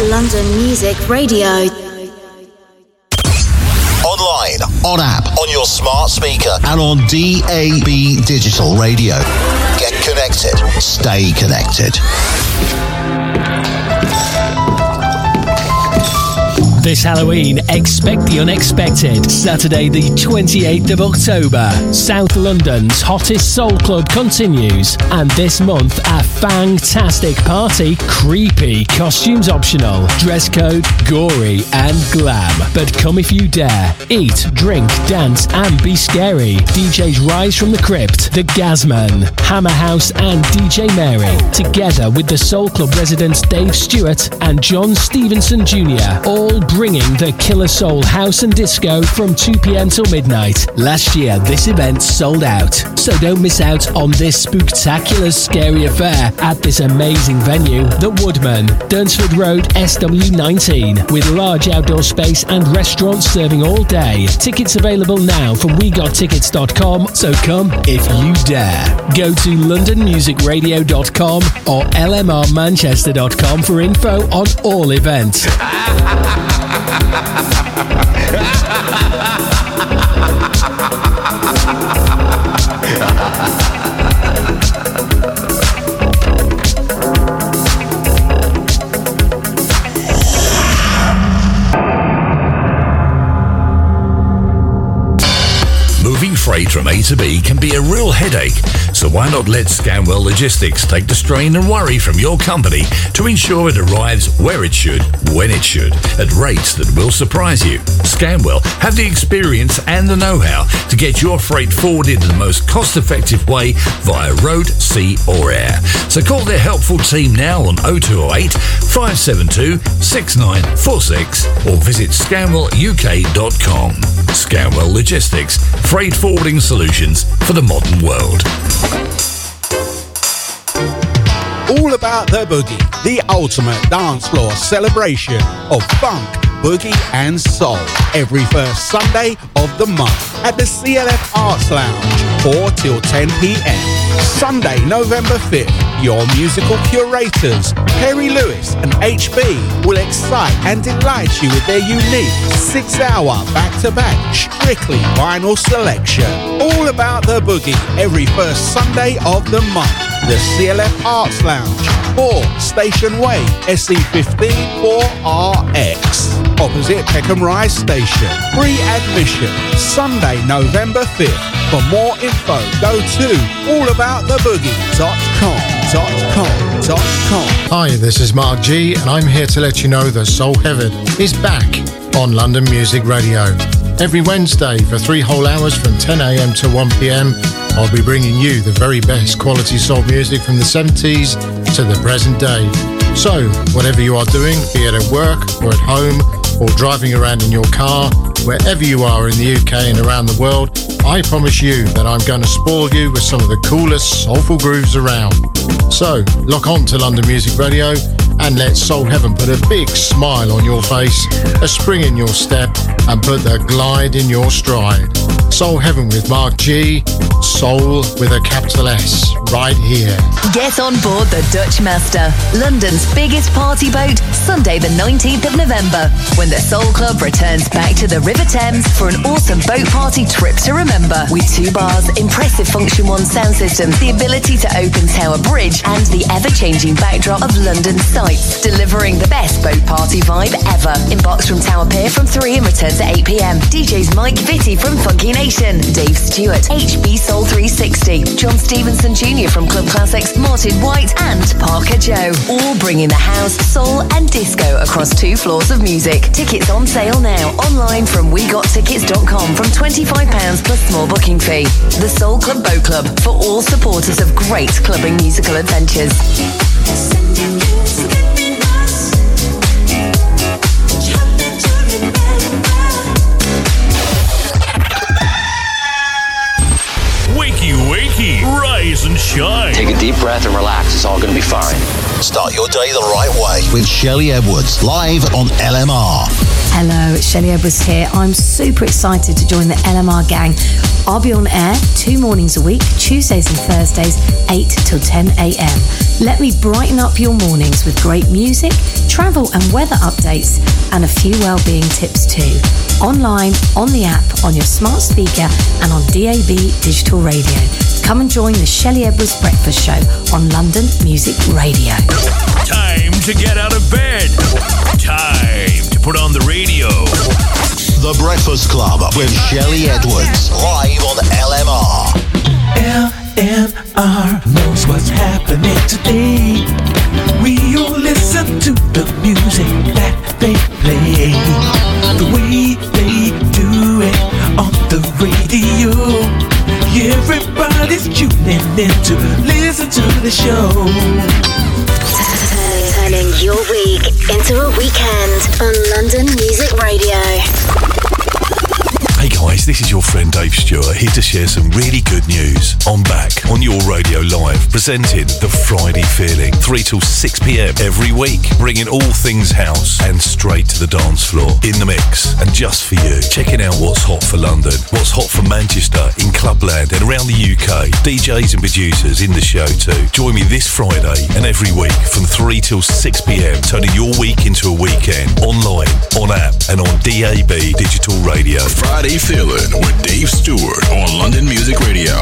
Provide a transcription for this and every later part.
London Music Radio. Online, on app, on your smart speaker, and on DAB digital radio. Get connected. Stay connected. This Halloween, expect the unexpected. Saturday, the 28th of October, South London's hottest soul club continues. And this month, a fantastic party, creepy, costumes optional, dress code, gory, and glam. But come if you dare. Eat, drink, dance, and be scary. DJs Rise from the Crypt, The Gasman, Hammer House, and DJ Mary. Together with the Soul Club residents Dave Stewart and John Stevenson Jr. All bringing the Killer Soul House and Disco from 2 pm till midnight. Last year, this event sold out, so don't miss out on this spectacular, scary affair at this amazing venue, The Woodman, Durnsford Road, SW19, with large outdoor space and restaurants serving all day. Tickets available now from WeGotTickets.com, so come if you dare. Go to LondonMusicRadio.com or LMRManchester.com for info on all events. Moving freight from A to B can be a real headache, so why not let Scanwell Logistics take the strain and worry from your company to ensure it arrives where it should, when it should, at rates that will surprise you. Scanwell have the experience and the know-how to get your freight forwarded in the most cost-effective way via road, sea or air. So call their helpful team now on 0208 572 6946 or visit scanwelluk.com. Scanwell Logistics, freight forwarding solutions for the modern world. All about the boogie, the ultimate dance floor celebration of funk, boogie, and soul. Every first Sunday of the month at the CLF Arts Lounge, 4 till 10 p.m. Sunday, November 5th, your musical curators, Perry Lewis and HB, will excite and delight you with their unique six hour back to back strictly vinyl selection. All about the boogie every first Sunday of the month. The CLF Arts Lounge, 4 Station Way, SE15 4RX. Opposite Peckham Rye Station. Free admission. Sunday, November 5th. For more info, go to allabouttheboogie.com.com.com. Hi, this is Mark G, and I'm here to let you know that Soul Heaven is back on London Music Radio. Every Wednesday for three whole hours from 10am to 1pm, I'll be bringing you the very best quality soul music from the 70s to the present day. So, whatever you are doing, be it at work or at home or driving around in your car, wherever you are in the UK and around the world, I promise you that I'm going to spoil you with some of the coolest soulful grooves around. So, lock on to London Music Radio and let Soul Heaven put a big smile on your face, a spring in your step, and put the glide in your stride. Soul Heaven with Mark G, Soul with a capital S, right here. Get on board the Dutch Master, London's biggest party boat, Sunday the 19th of November, when the Soul Club returns back to the River Thames for an awesome boat party trip to remember. With two bars, impressive Funktion-One sound systems, the ability to open Tower Bridge, and the ever-changing backdrop of London sights, delivering the best boat party vibe ever. Inbox from Tower Pier from 3 and to 8 pm. DJs Mike Vitti from Funky Nation, Dave Stewart, HB Soul 360, John Stevenson Jr. from Club Classics, Martin White, and Parker Joe. All bringing the house, soul, and disco across two floors of music. Tickets on sale now online from WeGotTickets.com from £25 plus small booking fee. The Soul Club Boat Club for all supporters of great clubbing musical adventures. Rise and shine. Take a deep breath and relax. It's all going to be fine. Start your your day the right way with Shelley Edwards live on LMR. Hello, it's Shelley Edwards here. I'm super excited to join the LMR gang. I'll be on air two mornings a week, Tuesdays and Thursdays, 8 till 10 a.m. Let me brighten up your mornings with great music, travel and weather updates, and a few well-being tips too. Online, on the app, on your smart speaker, and on DAB digital radio. Come and join the Shelley Edwards Breakfast Show on London Music Radio. Time to get out of bed. Time to put on the radio. The Breakfast Club with Shelley Edwards live on LMR. LMR knows what's happening today. We'll listen to the music that they play. The way they do it on the radio. Everybody's tuning in to listen to the show. Turning your week into a weekend on London Music Radio. Hey guys, this is your friend Dave Stewart here to share some really good news. I'm back on your radio live, presenting the Friday Feeling, 3 till 6 pm every week, bringing all things house and straight to the dance floor in the mix and just for you. Checking out what's hot for London, what's hot for Manchester, in Clubland and around the UK. DJs and producers in the show too. Join me this Friday and every week from 3 till 6 pm, turning your week into a weekend online, on app and on DAB digital radio. Friday Feeling with Dave Stewart on London Music Radio.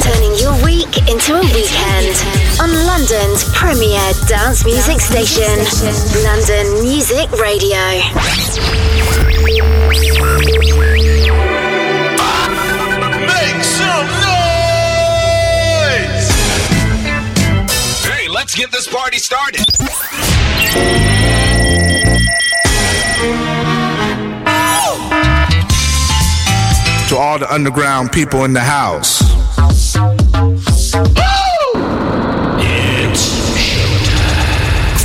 Turning your week into a weekend on London's premier dance music station, London Music Radio. Make some noise! Hey, let's get this party started. To all the underground people in the house.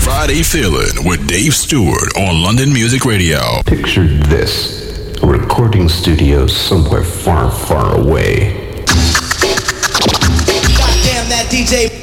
Friday Feeling with Dave Stewart on London Music Radio. Picture this a recording studio somewhere far, far away. Goddamn that DJ.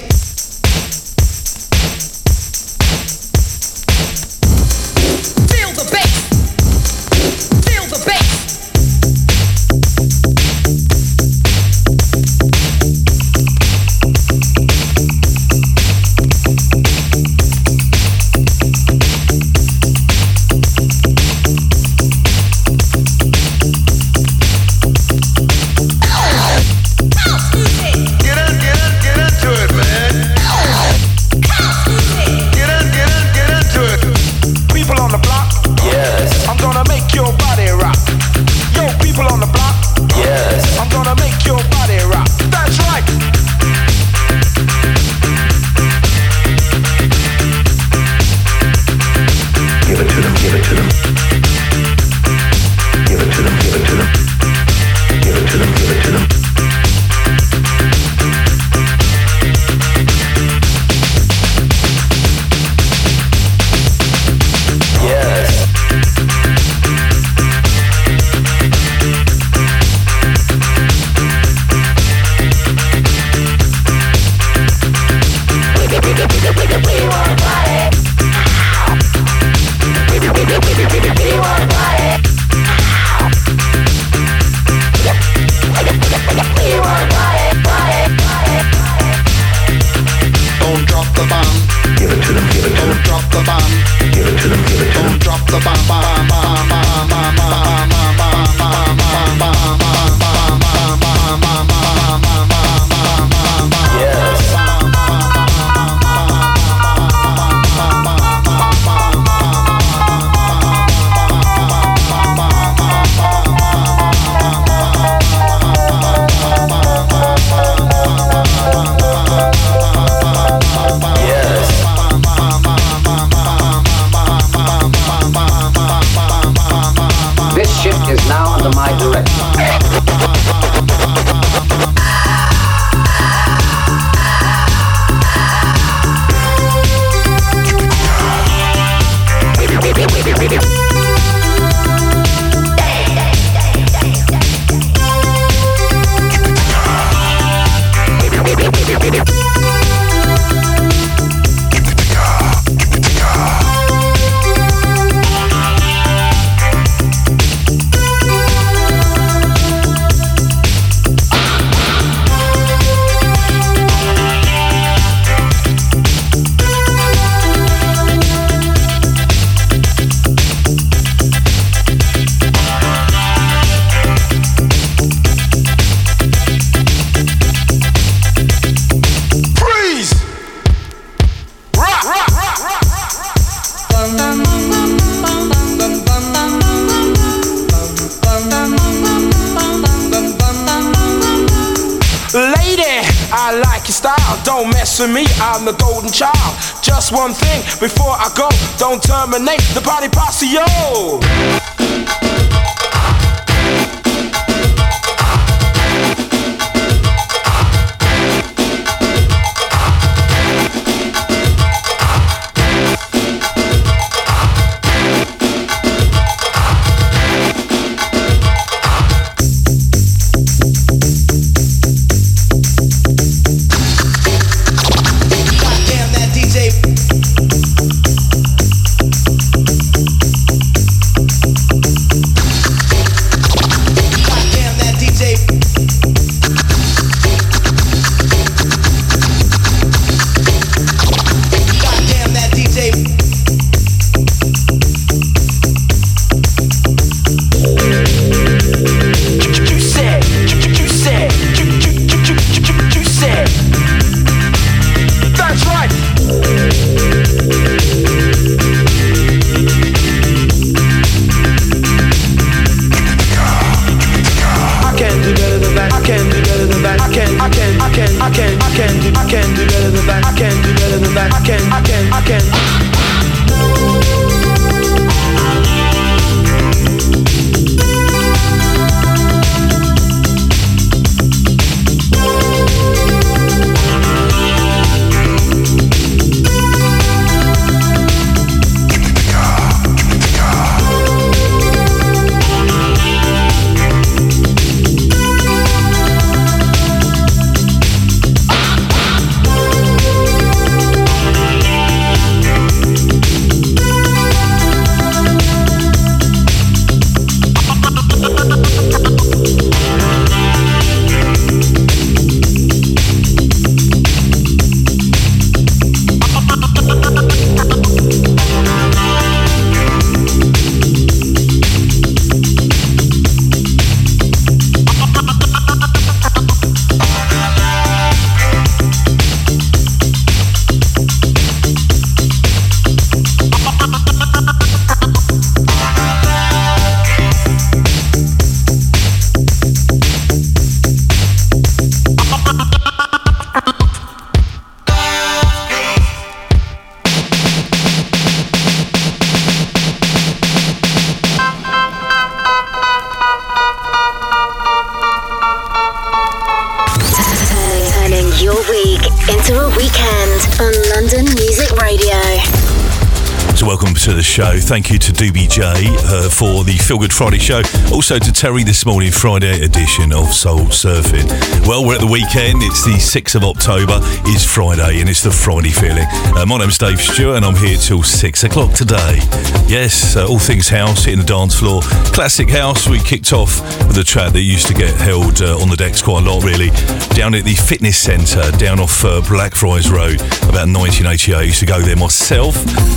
Thank you to Doobie J uh, for the Feel Good Friday show. Also to Terry this morning, Friday edition of Soul Surfing. Well, we're at the weekend. It's the 6th of October. It's Friday and it's the Friday feeling. Uh, my name's Dave Stewart and I'm here till 6 o'clock today. Yes, uh, all things house, hitting the dance floor. Classic house. We kicked off with a track that used to get held uh, on the decks quite a lot, really. Down at the fitness centre, down off uh, Blackfriars Road, about 1988. I used to go there myself,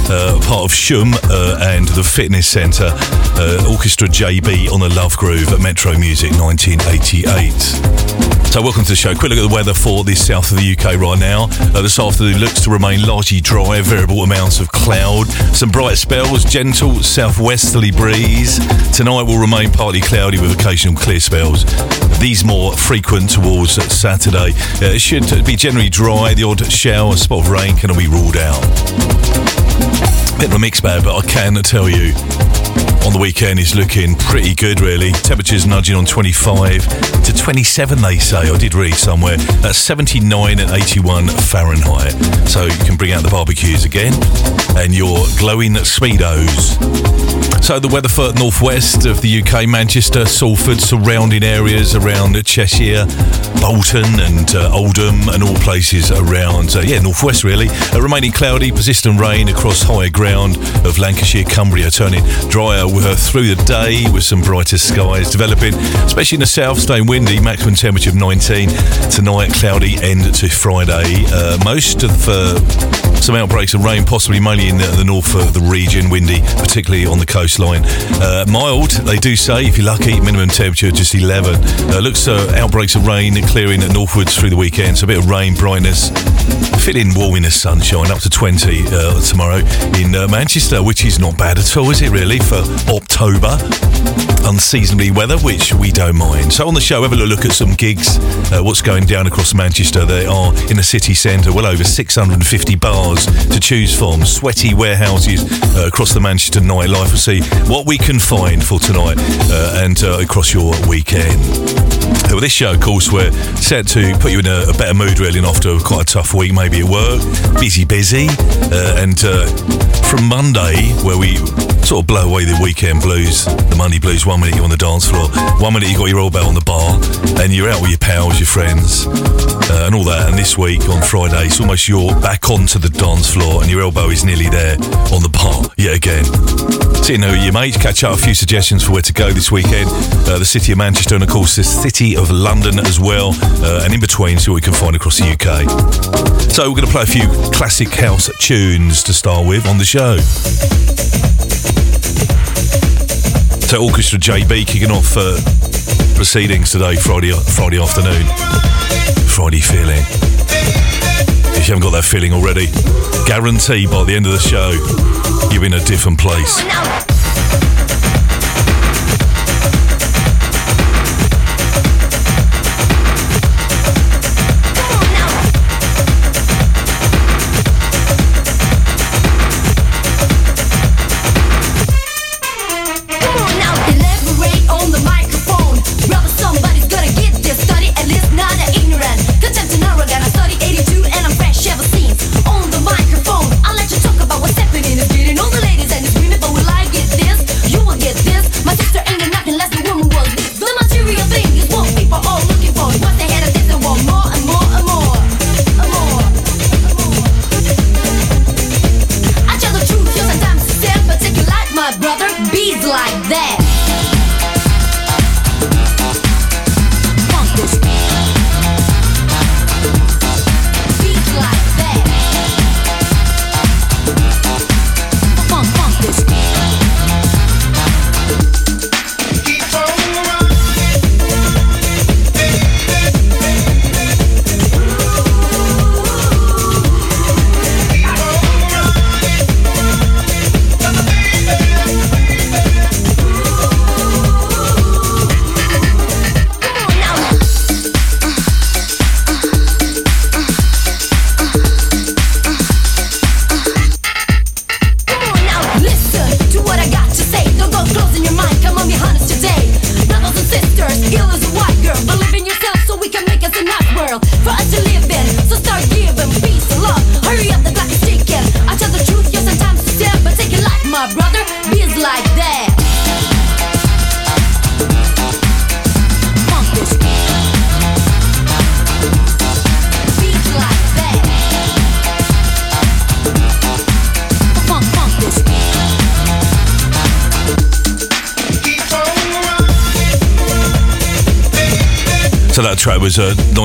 uh, part of Shoom and the Fitness Centre, uh, Orchestra JB on the Love Groove at Metro Music 1988. So, welcome to the show. Quick look at the weather for the south of the UK right now. Uh, this afternoon looks to remain largely dry, variable amounts of cloud, some bright spells, gentle southwesterly breeze. Tonight will remain partly cloudy with occasional clear spells. These more frequent towards Saturday. Uh, it should be generally dry. The odd shower, spot of rain can be ruled out. Bit of a mixed bag, but I can tell you on the weekend is looking pretty good, really. Temperatures nudging on 25 to 27, they say. I did read somewhere. That's 79 and 81 Fahrenheit. So you can bring out the barbecues again and your glowing Speedos. So the weather for northwest of the UK, Manchester, Salford, surrounding areas around Cheshire, Bolton and uh, Oldham and all places around, uh, yeah, northwest really. Uh, remaining cloudy, persistent rain across higher ground of Lancashire, Cumbria, turning drier through the day with some brighter skies developing, especially in the south, staying windy, maximum temperature of 19. Tonight, cloudy end to Friday. Uh, most of uh, Some outbreaks of rain, possibly mainly in the, the north of the region, windy, particularly on the coastline. Uh, mild, they do say, if you're lucky, minimum temperature just 11. Uh, looks uh, outbreaks of rain clearing northwards through the weekend, so a bit of rain, brightness. Feeling warm in the sunshine, up to 20 uh, tomorrow in uh, Manchester, which is not bad at all, is it really, for October? Unseasonably weather, which we don't mind. So on the show, have a look at some gigs, uh, what's going down across Manchester. There are in the city centre well over 650 bars to choose from, sweaty warehouses uh, across the Manchester nightlife. We'll see what we can find for tonight uh, and uh, across your weekend. With this show, of course, we're set to put you in a, a better mood, really, after quite a tough week, maybe at work, busy, busy. Uh, and uh, from Monday, where we sort of blow away the weekend blues, the Monday blues, one minute you're on the dance floor, one minute you've got your elbow on the bar, and you're out with your pals, your friends, uh, and all that. And this week, on Friday, it's almost you're back onto the dance floor, and your elbow is nearly there on the bar yet again. Sitting there with your mates, catch up a few suggestions for where to go this weekend. Uh, the city of Manchester, and of course, the city of London as well, uh, and in between, see what we can find across the UK. So, we're going to play a few classic house tunes to start with on the show. So, Orchestra JB kicking off uh, proceedings today, Friday Friday afternoon. Friday feeling. If you haven't got that feeling already, guarantee by the end of the show, you're in a different place.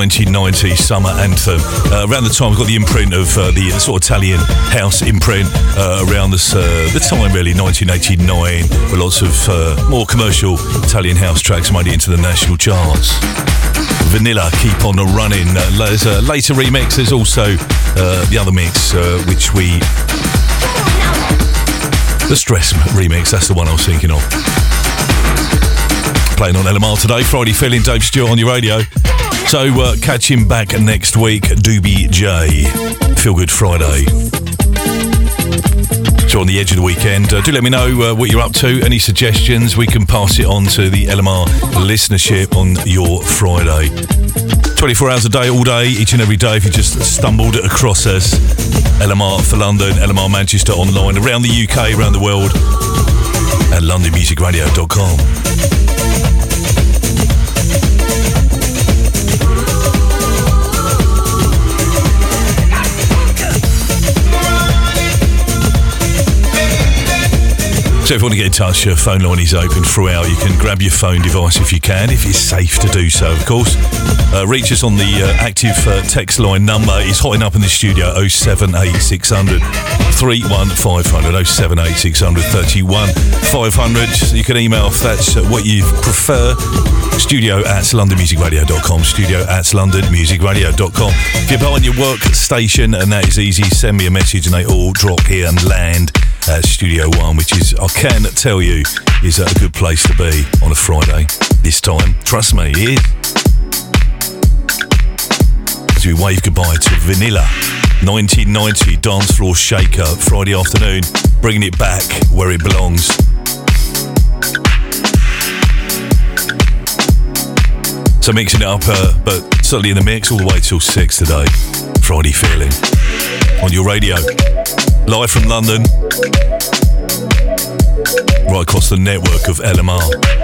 1990 summer anthem. Uh, around the time, we got the imprint of uh, the sort of Italian house imprint uh, around this, uh, the time, really, 1989, with lots of uh, more commercial Italian house tracks made it into the national charts. Vanilla, keep on running. Uh, there's a later remix. There's also the other mix, which we. The Stress remix, that's the one I was thinking of. Playing on LMR today, Friday feeling Dave Stewart on your radio. So uh, catch him back next week, Doobie J. Feel Good Friday. So on the edge of the weekend, uh, do let me know uh, what you're up to. Any suggestions? We can pass it on to the LMR listenership on your Friday. 24 hours a day, all day, each and every day. If you just stumbled across us, LMR for London, LMR Manchester online, around the UK, around the world, at londonmusicradio.com. So if you want to get in touch, your phone line is open throughout. You can grab your phone device if you can, if it's safe to do so, of course. Uh, reach us on the uh, active uh, text line number. It's hotting up in the studio 078 31500 078 31 500. You can email if that's what you prefer. Studio at londonmusicradio.com. Studio at londonmusicradio.com. If you're on your work station and that is easy, send me a message and they all drop here and land at Studio One, which is, I can tell you, is a good place to be on a Friday this time. Trust me, it is. As we wave goodbye to Vanilla 1990 Dance Floor Shaker Friday afternoon, bringing it back where it belongs. So mixing it up, uh, but certainly in the mix all the way till six today. Friday feeling on your radio, live from London, right across the network of LMR.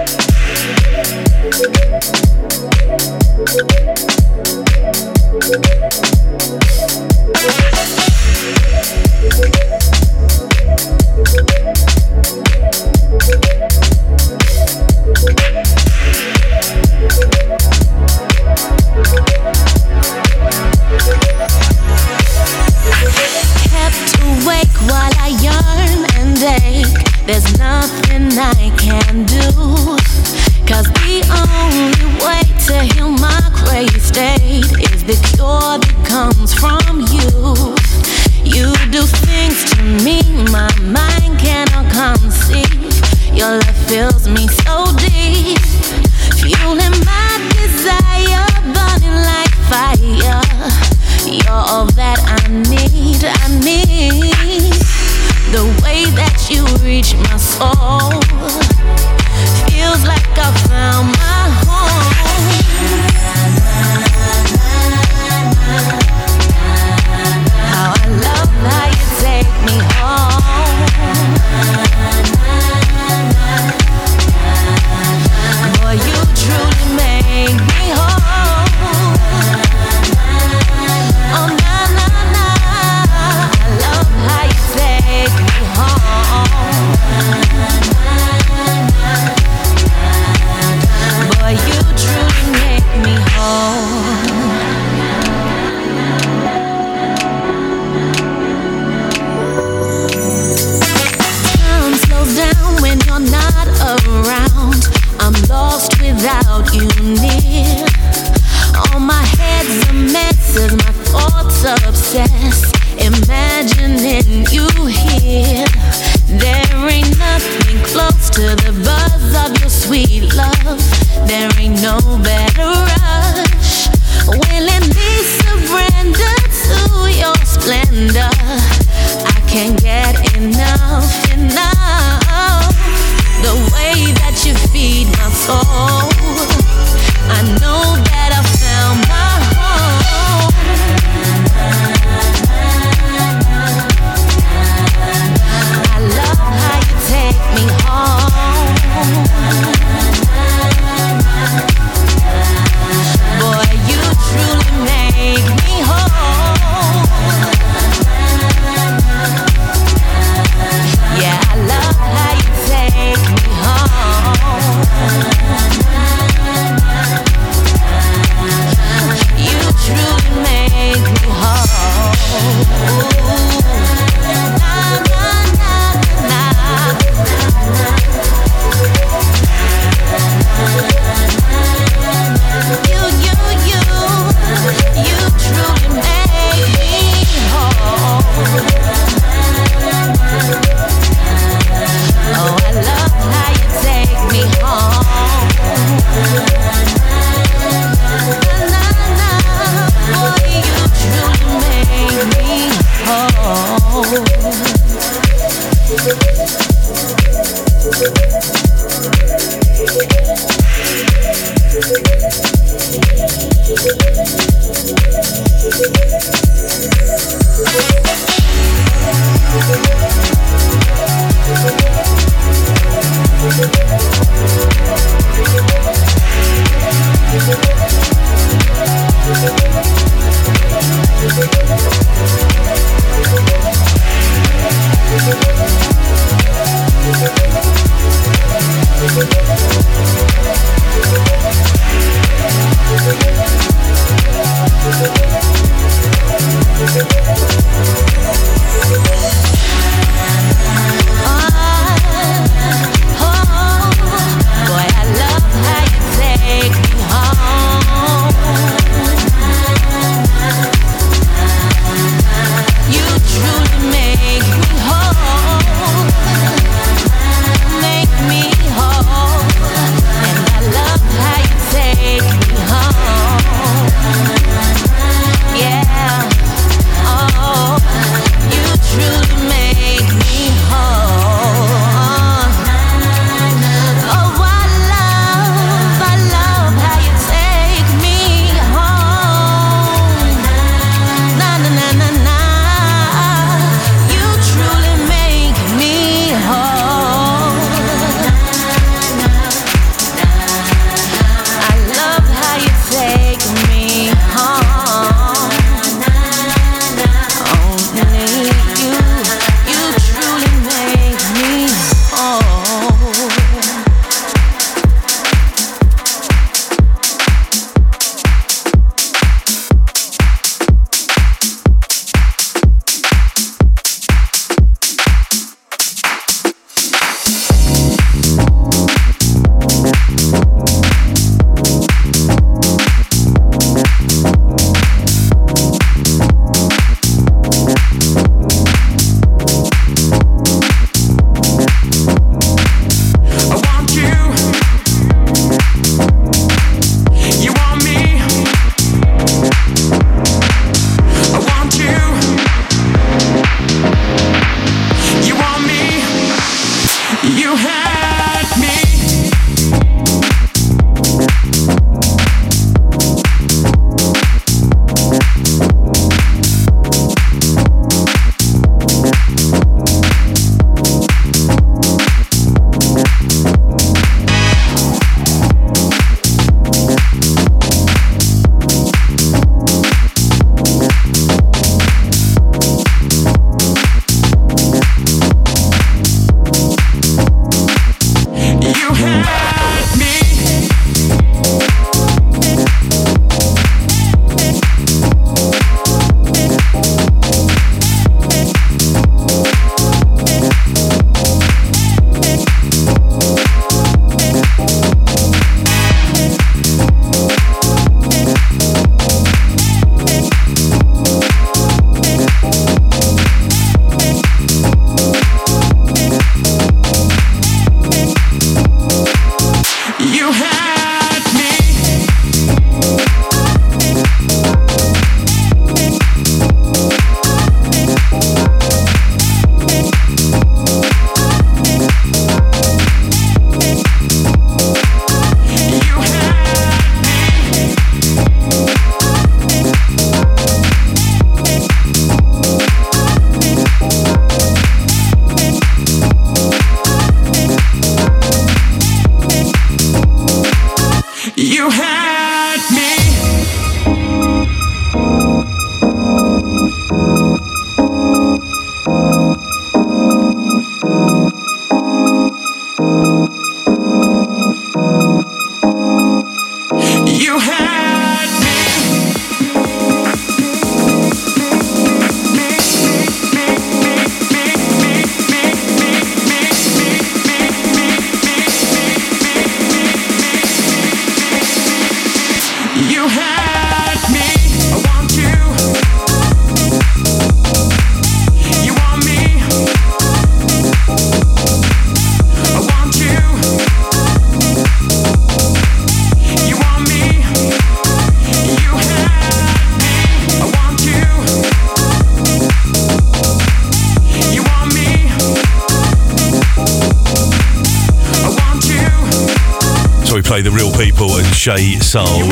Shay Soul.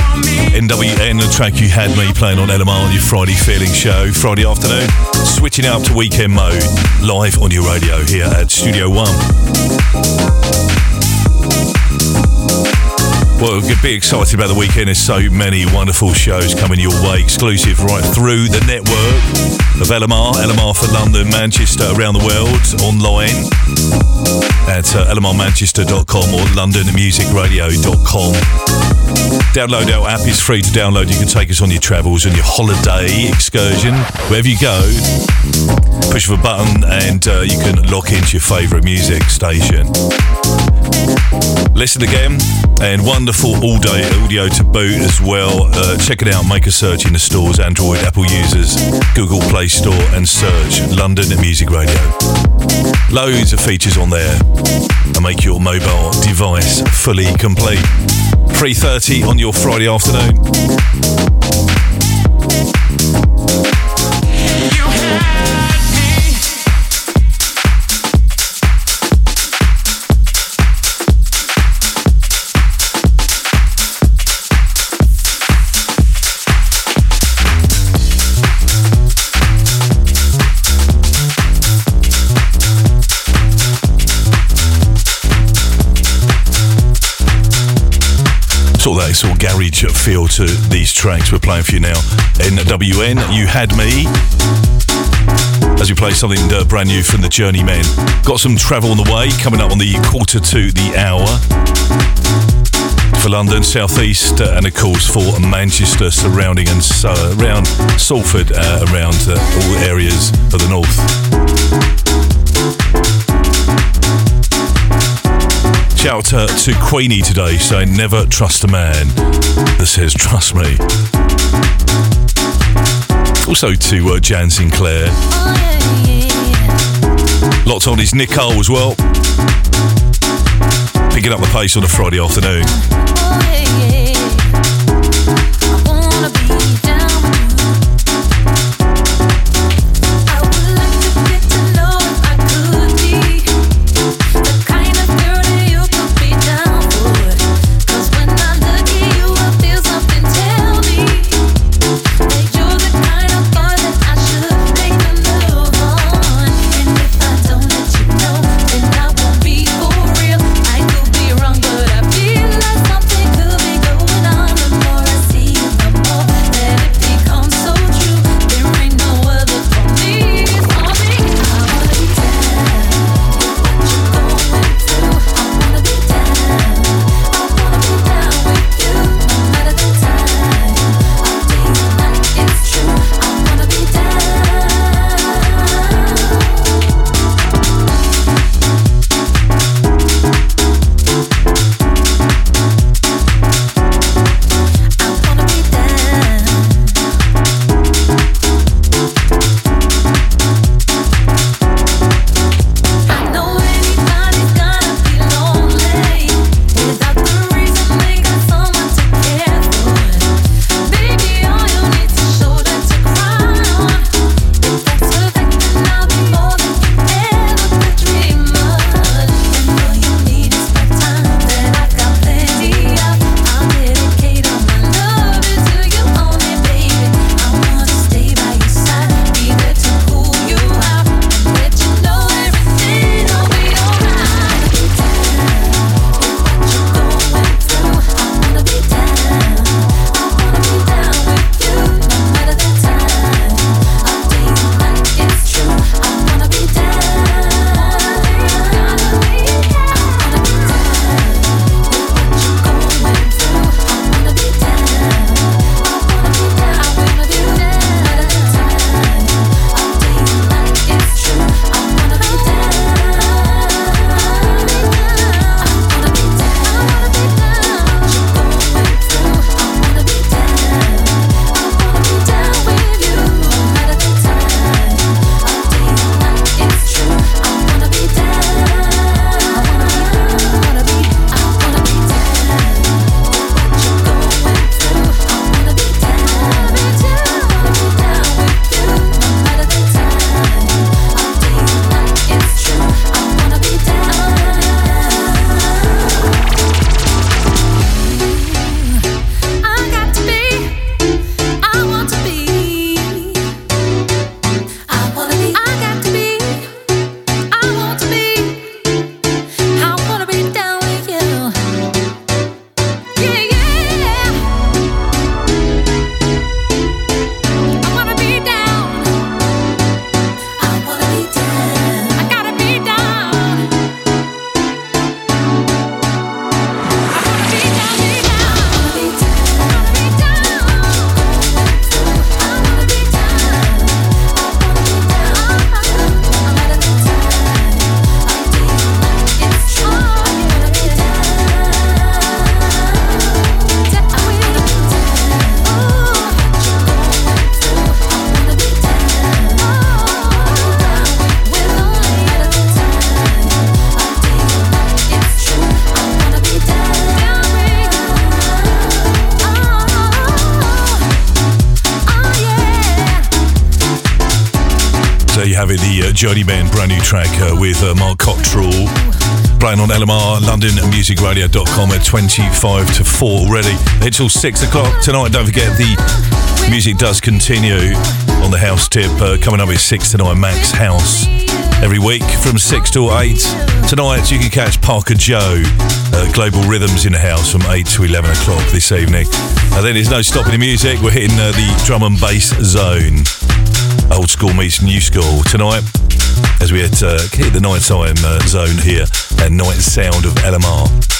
NWN, the track you had me playing on LMR on your Friday Feeling show, Friday afternoon. Switching out to weekend mode, live on your radio here at Studio One. Well, be excited about the weekend. There's so many wonderful shows coming your way, exclusive right through the network of LMR, LMR for London, Manchester, around the world, online at uh, lmrmanchester.com or londonmusicradio.com. Download our app, it's free to download. You can take us on your travels, and your holiday excursion, wherever you go. Push of a button and uh, you can lock into your favourite music station. Listen again, and wonderful all day audio to boot as well. Uh, check it out, make a search in the stores, Android, Apple users, Google Play Store, and search London Music Radio. Loads of features on there and make your mobile device fully complete. 3.30 on your Friday afternoon. sort feel to these tracks we're playing for you now. NWN, You Had Me. As we play something uh, brand new from the Journeymen. Got some travel on the way, coming up on the quarter to the hour. For London, Southeast, uh, and of course for Manchester, surrounding and uh, around Salford, uh, around uh, all areas of the north. Shout out to Queenie today saying, Never trust a man that says, Trust me. Also to uh, Jan Sinclair. Lots on his Nicole as well. Picking up the pace on a Friday afternoon. Be for Journeymen, brand new track uh, with uh, Mark Cottrell. Playing on LMR, LondonMusicRadio.com at 25 to 4 already. It's 6 o'clock tonight. Don't forget the music does continue on the house tip. Uh, coming up at 6 tonight, Max House. Every week from 6 to 8. Tonight you can catch Parker Joe, uh, Global Rhythms in the house from 8 to 11 o'clock this evening. And then there's no stopping the music. We're hitting uh, the drum and bass zone. Old school meets new school tonight as we hit, uh, the nighttime uh, zone here and night sound of LMR.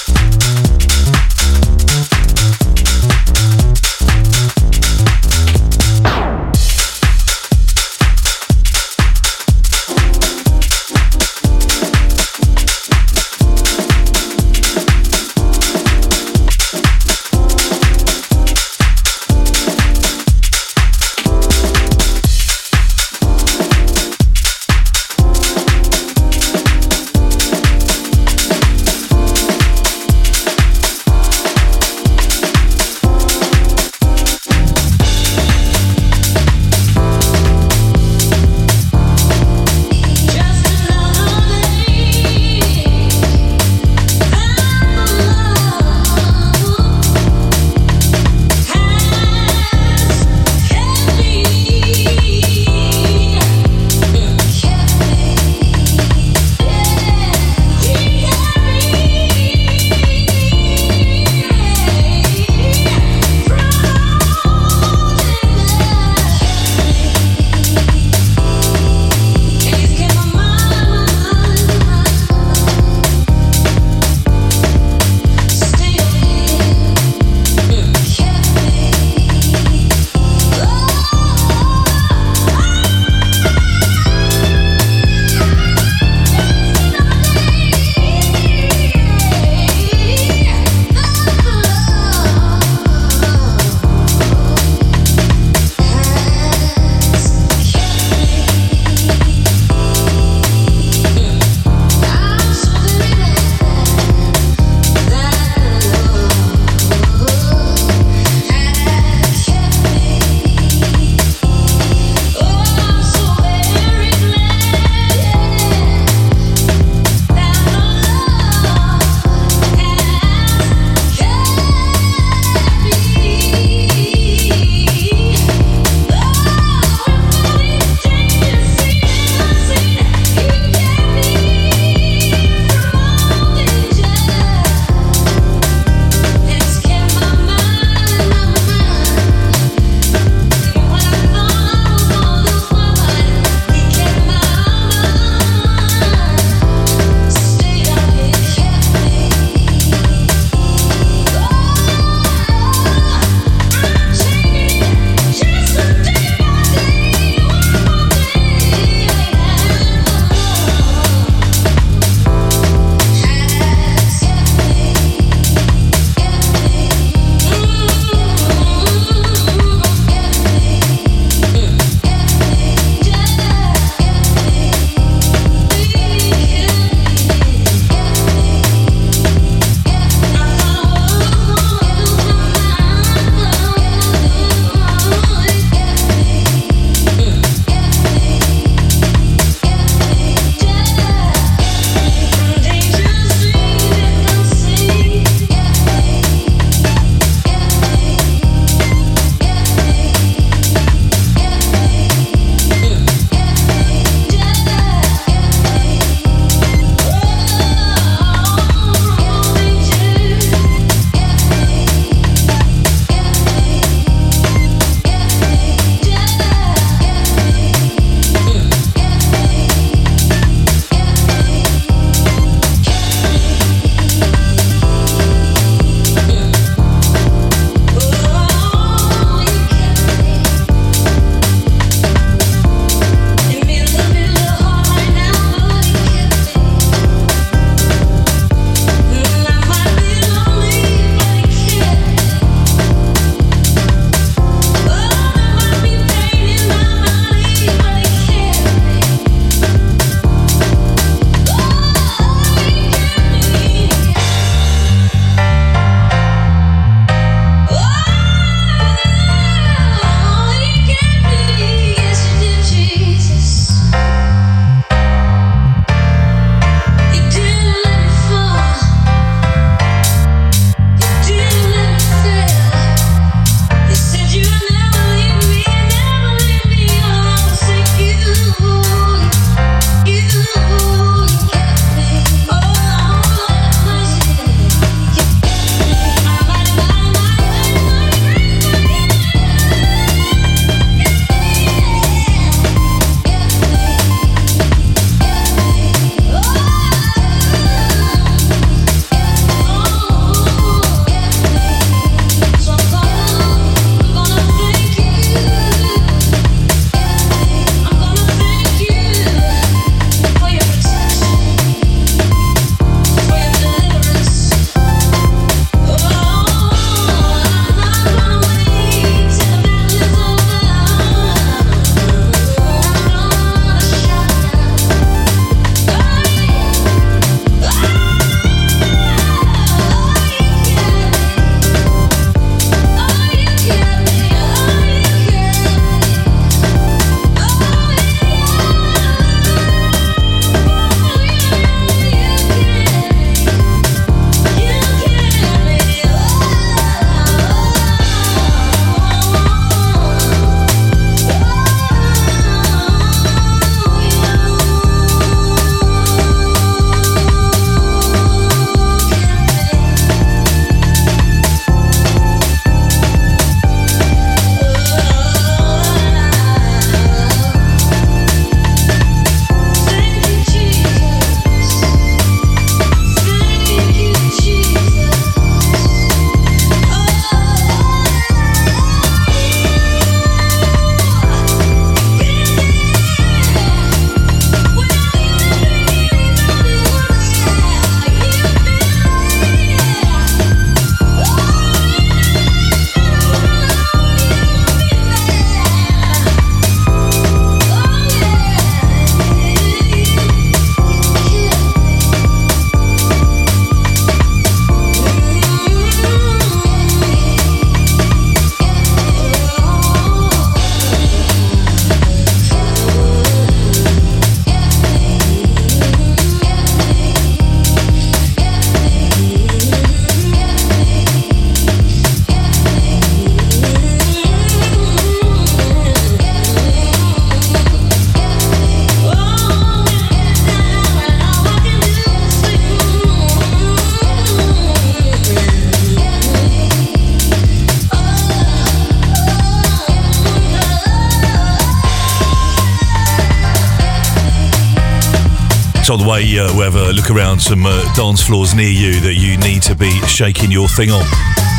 Uh, look around some uh, dance floors near you that you need to be shaking your thing on.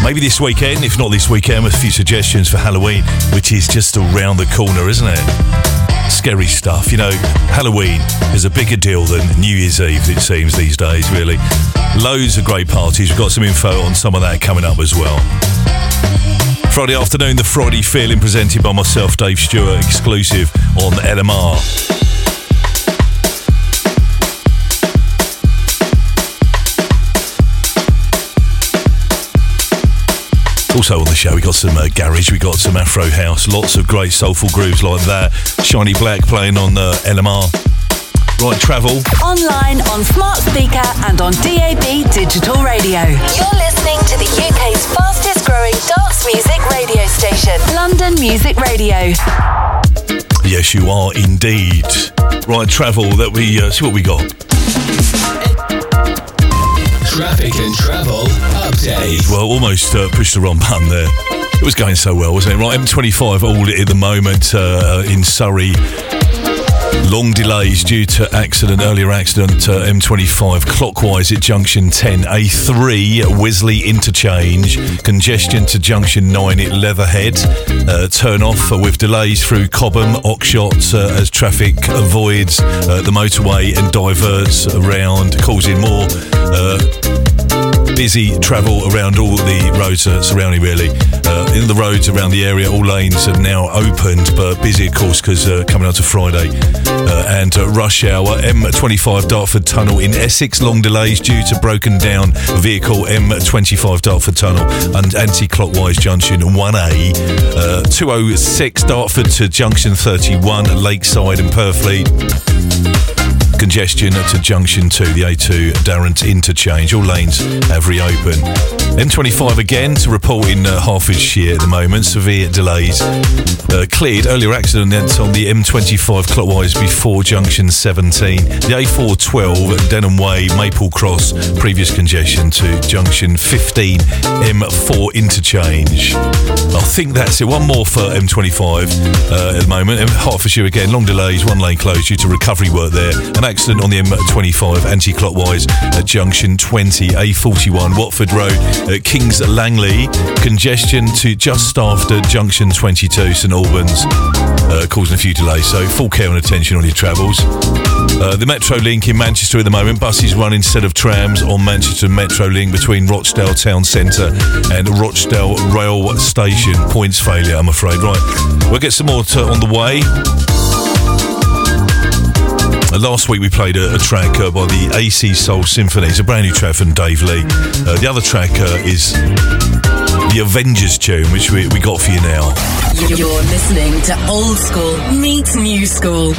Maybe this weekend, if not this weekend, a few suggestions for Halloween, which is just around the corner, isn't it? Scary stuff. You know, Halloween is a bigger deal than New Year's Eve, it seems, these days, really. Loads of great parties. We've got some info on some of that coming up as well. Friday afternoon, the Friday feeling presented by myself, Dave Stewart, exclusive on LMR. Also on the show, we got some uh, garage, we got some Afro house, lots of great soulful grooves like that. Shiny Black playing on uh, LMR. Right, travel. Online, on smart speaker, and on DAB digital radio. You're listening to the UK's fastest growing dance music radio station, London Music Radio. Yes, you are indeed. Right, travel. That we uh, see what we got. Traffic and travel update. Well, almost uh, pushed the wrong button there. It was going so well, wasn't it? Right, M25 all at the moment uh, in Surrey. Long delays due to accident, earlier accident, uh, M25 clockwise at junction 10, A3 Wisley interchange, congestion to junction 9 at Leatherhead, uh, turn off with delays through Cobham, Oxshott uh, as traffic avoids uh, the motorway and diverts around, causing more uh, busy travel around all the roads uh, surrounding really. Uh, in the roads around the area, all lanes have now opened, but busy of course because uh, coming on to Friday. Uh, and uh, rush hour, M25 Dartford Tunnel in Essex, long delays due to broken down vehicle M25 Dartford Tunnel and anti-clockwise junction 1A. Uh, 206 Dartford to junction 31, Lakeside and Purfleet congestion to junction 2, the A2 Darenth interchange. All lanes have reopened. M25 again to report in uh, Hertfordshire at the moment. Severe delays. Uh, cleared earlier accident on the M25 clockwise before junction 17. The A412 Denham Way, Maple Cross, previous congestion to junction 15 M4 interchange. I think that's it. One more for M25 uh, at the moment. Hertfordshire again, long delays, one lane closed due to recovery work there. An accident on the M25 anti-clockwise at junction 20, A41 Watford Road at Kings Langley. Congestion to just after junction 22, St Albans, uh, causing a few delays. So full care and attention on your travels. Uh, the Metro Link in Manchester at the moment, buses run instead of trams on Manchester Metro Link between Rochdale Town Centre and Rochdale Rail Station. Points failure, I'm afraid. Right, we'll get some more on the way. Uh, last week we played a, a track uh, by the AC Soul Symphony. It's a brand new track from Dave Lee. Uh, the other track uh, is the Avengers tune, which we, we got for you now. You're listening to Old School meets New School.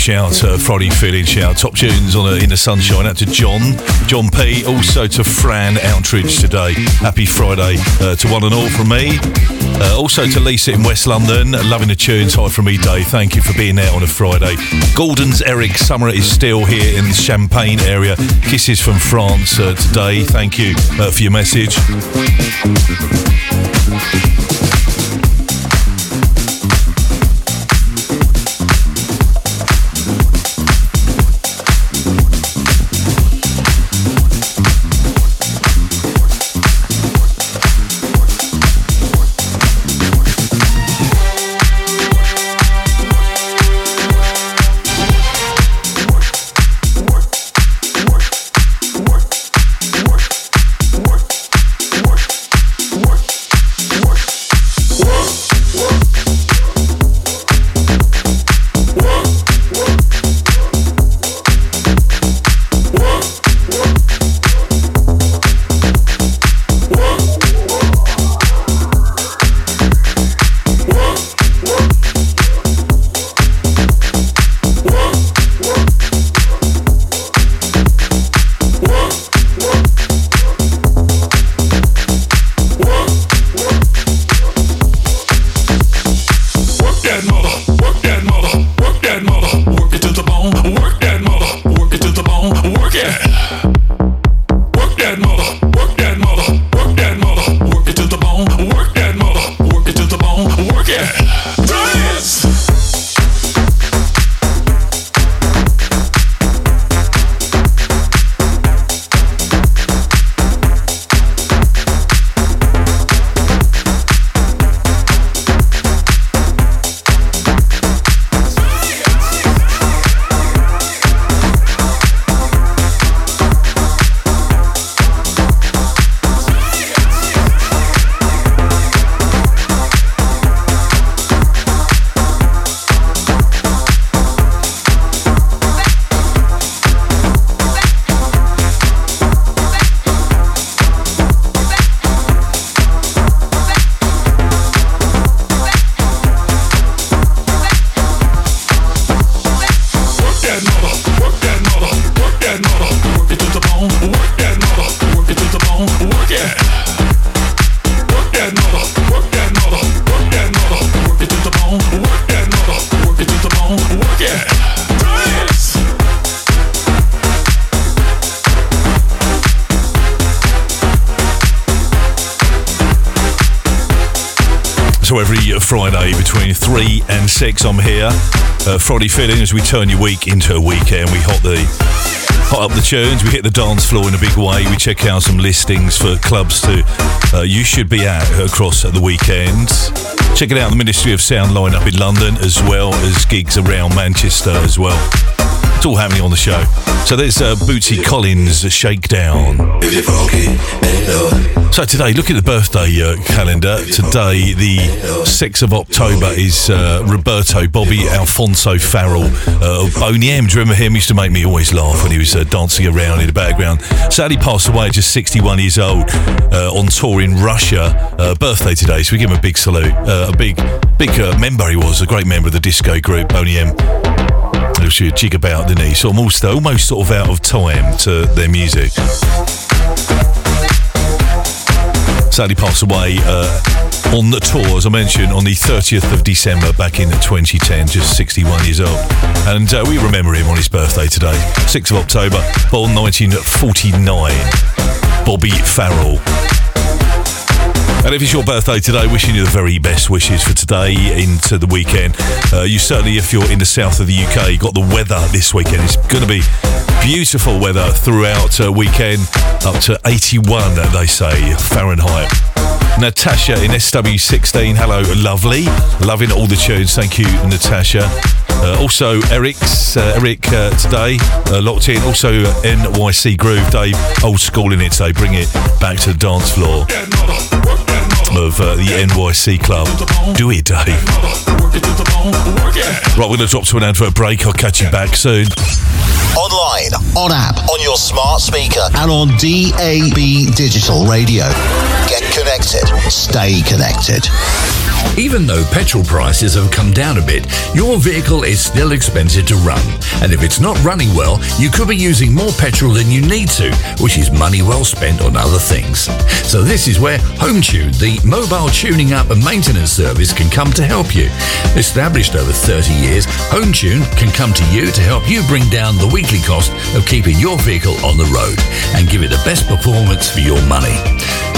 Shout, uh, Friday feeling shout, top tunes on a, in the sunshine. Out to John, John P. Also to Fran Outridge today. Happy Friday uh, to one and all from me. Uh, also to Lisa in West London, loving the tunes. Hi from me, Dave. Thank you for being there on a Friday. Gordon's Eric Summer is still here in the Champagne area. Kisses from France uh, today. Thank you uh, for your message. 3 and 6. I'm here. Uh, Friday feeling as we turn your week into a weekend. We hot the hot up the tunes. We hit the dance floor in a big way. We check out some listings for clubs to uh, you should be at across at the weekend. Checking out the Ministry of Sound lineup in London as well as gigs around Manchester as well. It's all happening on the show. So there's uh, Bootsy Collins Shakedown. So today, look at the birthday uh, calendar. Today, the 6th of October, is uh, Roberto Bobby Alfonso Farrell uh, of Boney M. Do you remember him? He used to make me always laugh when he was uh, dancing around in the background. Sadly passed away at just 61 years old uh, on tour in Russia. Uh, birthday today, so we give him a big salute. Uh, a big, big uh, member he was, a great member of the disco group, Boney M she a jig about, didn't he? Almost, almost sort of out of time to their music. Sadly passed away uh, on the tour, as I mentioned, on the 30th of December back in 2010, just 61 years old. And uh, we remember him on his birthday today, 6th of October, born 1949. Bobby Farrell. And if it's your birthday today, wishing you the very best wishes for today into the weekend. Uh, you certainly, if you're in the south of the UK, got the weather this weekend. It's going to be beautiful weather throughout uh, weekend, up to 81, they say, Fahrenheit. Natasha in SW16, hello, lovely. Loving all the tunes. Thank you, Natasha. Uh, also, Eric's uh, Eric uh, today uh, locked in. Also, NYC Groove, Dave, old school in it today. Bring it back to the dance floor of uh, the NYC Club. Do it, Dave. Right, we're going to drop to an advert break. I'll catch you back soon. Online, on app, on your smart speaker, and on DAB digital radio. Get connected. Stay connected. Even though petrol prices have come down a bit, your vehicle is still expensive to run. And if it's not running well, you could be using more petrol than you need to, which is money well spent on other things. So this is where HomeTune, the mobile tuning up and maintenance service, can come to help you. Established over 30 years, HomeTune can come to you to help you bring down the weekly cost of keeping your vehicle on the road and give it the best performance for your money.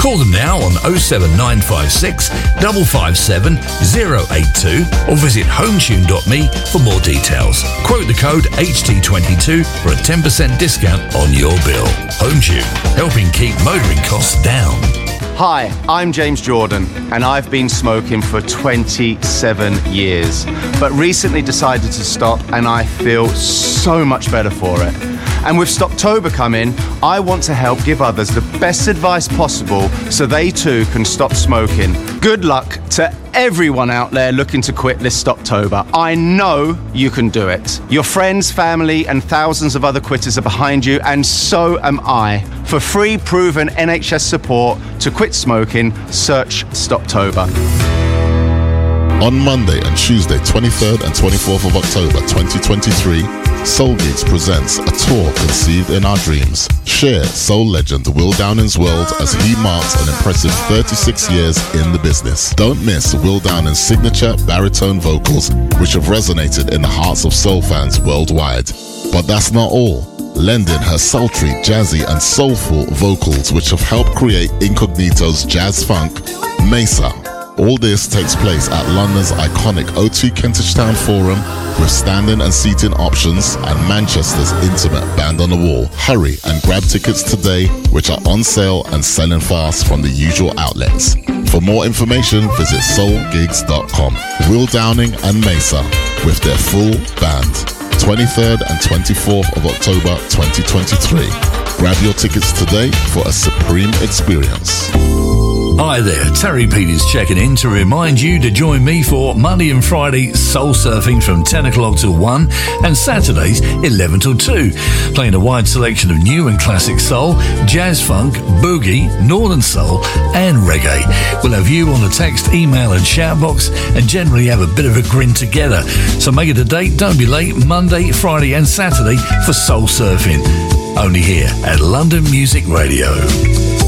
Call them now on 07956 557 082 or visit hometune.me for more details. Quote the code HT22 for a 10% discount on your bill. HomeTune, helping keep motoring costs down. Hi, I'm James Jordan, and I've been smoking for 27 years, but recently decided to stop, and I feel so much better for it. And with Stoptober coming, I want to help give others the best advice possible so they too can stop smoking. Good luck to everyone out there looking to quit this Stoptober. I know you can do it. Your friends, family, and thousands of other quitters are behind you, and so am I. For free, proven NHS support to quit smoking, search Stoptober. On Monday and Tuesday, 23rd and 24th of October 2023, Soul Gigs presents a tour conceived in our dreams. Share soul legend Will Downing's world as he marks an impressive 36 years in the business. Don't miss Will Downing's signature baritone vocals, which have resonated in the hearts of soul fans worldwide. But that's not all lending her sultry, jazzy, and soulful vocals, which have helped create Incognito's jazz funk, Maysa. All this takes place at London's iconic O2 Kentish Town Forum with standing and seating options and Manchester's intimate band on the wall. Hurry and grab tickets today, which are on sale and selling fast from the usual outlets. For more information, visit soulgigs.com. Will Downing and Maysa with their full band. 23rd and 24th of October 2023. Grab your tickets today for a supreme experience. Hi there, Terry Peters checking in to remind you to join me for Monday and Friday soul surfing from 10 o'clock till 1 and Saturdays 11 till 2. Playing a wide selection of new and classic soul, jazz funk, boogie, northern soul, and reggae. We'll have you on the text, email, and shout box and generally have a bit of a grin together. So make it a date, don't be late, Monday, Friday, and Saturday for soul surfing. Only here at London Music Radio.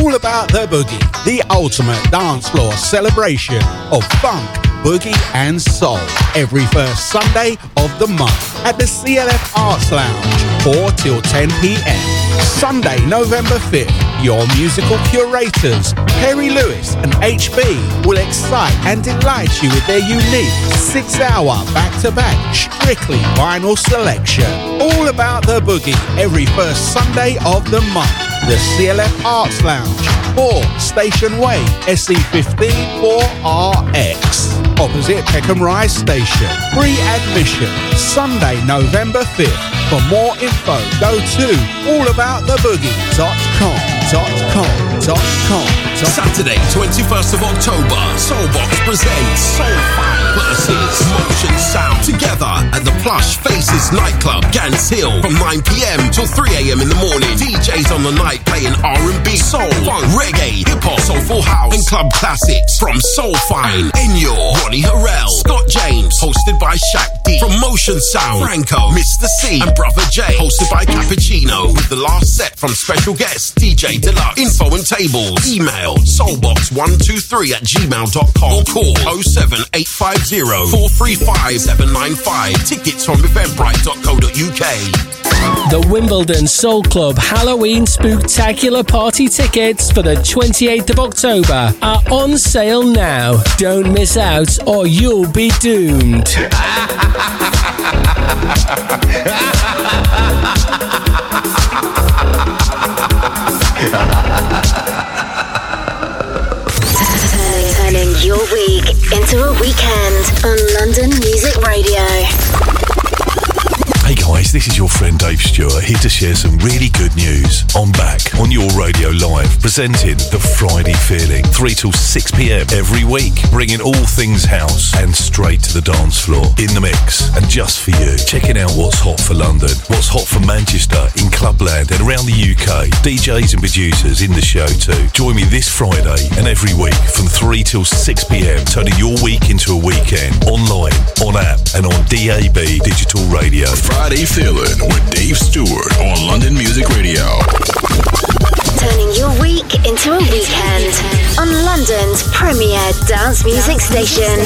All about the boogie, the ultimate dance floor celebration of funk, boogie, and soul. Every first Sunday of the month at the CLF Arts Lounge, 4 till 10 p.m. Sunday, November 5th, your musical curators, Perry Lewis and HB, will excite and delight you with their unique six hour back to back strictly vinyl selection. All about the boogie every first Sunday of the month the CLF Arts Lounge, 4 Station Way, SE15 4RX, opposite Peckham Rye Station. Free admission, Sunday, November 5th. For more info, go to allabouttheboogie.com. Saturday, 21st of October, Soulbox presents Soul Fire versus Motion Sound together at the Plush Faces nightclub, Gants Hill, from 9 p.m. till 3 a.m. in the morning. DJs on the night playing R&B, soul, funk, reggae, hip hop, soulful house, and club classics from Soul Fine, Enyo, Ronnie Harrell, Scott James, hosted by Shaq D, from Motion Sound, Franco, Mr. C, and Brother J, hosted by Cappuccino, with the last set from special guest DJ Deluxe. Info and tables, email soulbox123 at gmail.com or call 07850 435 795. Tickets from eventbrite.co.uk. The Wimbledon Soul Club Halloween Spooktacular Party tickets for the 28th of October are on sale now. Don't miss out or you'll be doomed. your week into a weekend on London Music Radio. Hey guys. This is your friend Dave Stewart here to share some really good news. I'm back on your radio live, presenting the Friday Feeling, 3 till 6 pm every week, bringing all things house and straight to the dance floor in the mix and just for you. Checking out what's hot for London, what's hot for Manchester, in Clubland and around the UK. DJs and producers in the show too. Join me this Friday and every week from 3 till 6 pm, turning your week into a weekend online, on app, and on DAB digital radio. Friday Feeling with Dave Stewart on London Music Radio. Turning your week into a weekend on London's premier dance music station,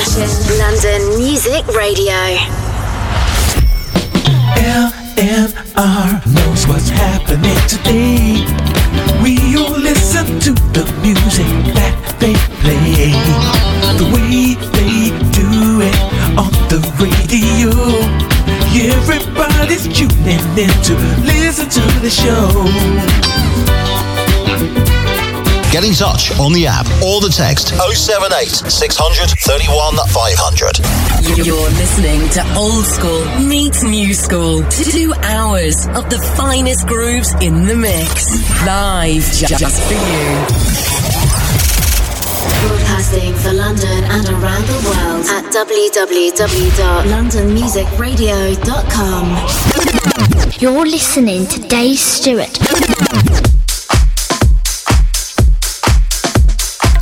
London Music Radio. LMR knows what's happening today. We all listen to the music that they play. The way they do it on the radio. Everybody's tuning in to listen to the show. Get in touch on the app or the text 078 600 31 500. You're listening to Old School meets New School. Two hours of the finest grooves in the mix. Live just for you. Broadcasting for London and around the world at www.londonmusicradio.com. You're listening to Dave Stewart.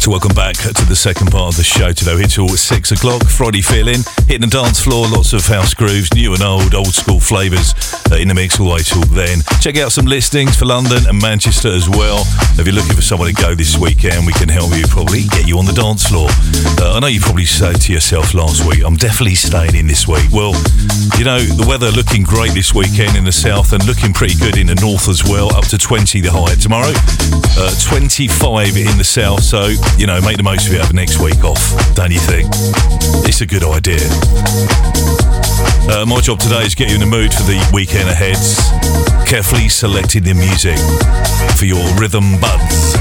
So welcome back to the second part of the show today. Here till six o'clock. Friday feeling, hitting the dance floor, lots of house grooves, new and old, old school flavours uh, in the mix all the way till then. Check out some listings for London and Manchester as well. If you're looking for someone to go this weekend, we can help you probably get you on the dance floor. Uh, I know you probably said to yourself last week, I'm definitely staying in this week. Well, you know, the weather looking great this weekend in the south and looking pretty good in the north as well, up to 20 the high tomorrow, uh, 25 in the south. So, you know, make the most of it over next week off, don't you think? It's a good idea. Uh, my job today is get you in the mood for the weekend ahead. Carefully selecting the music for your rhythm buds.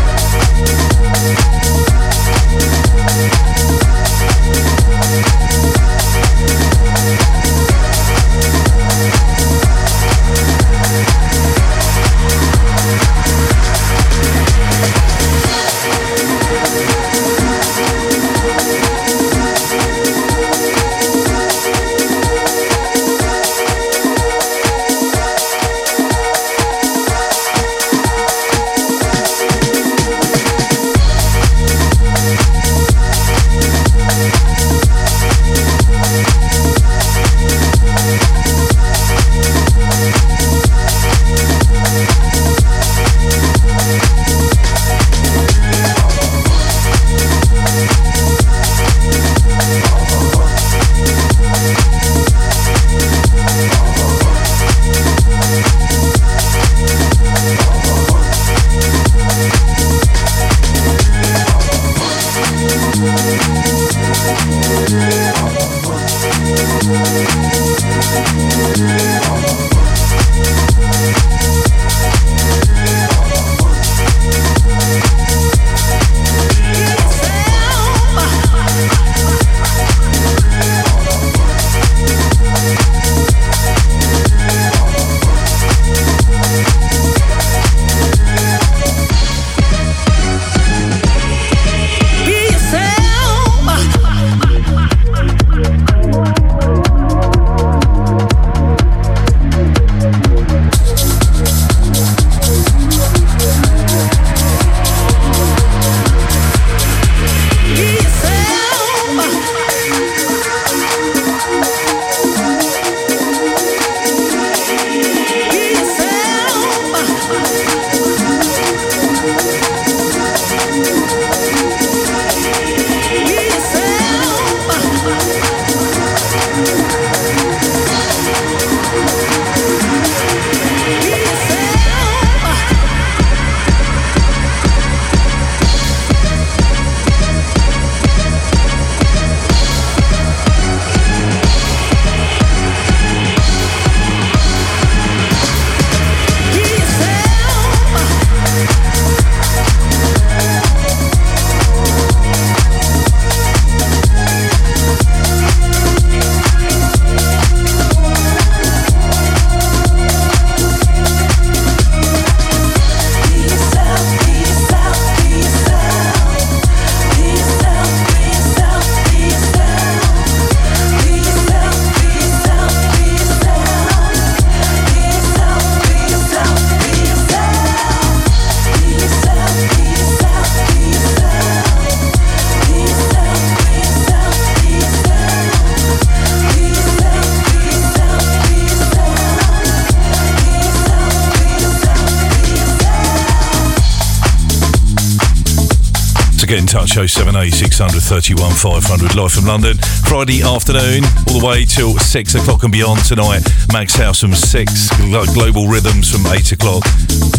078 600 31 500 live from London. Friday afternoon, all the way till 6 o'clock and beyond tonight. Max House from 6, Global Rhythms from 8 o'clock,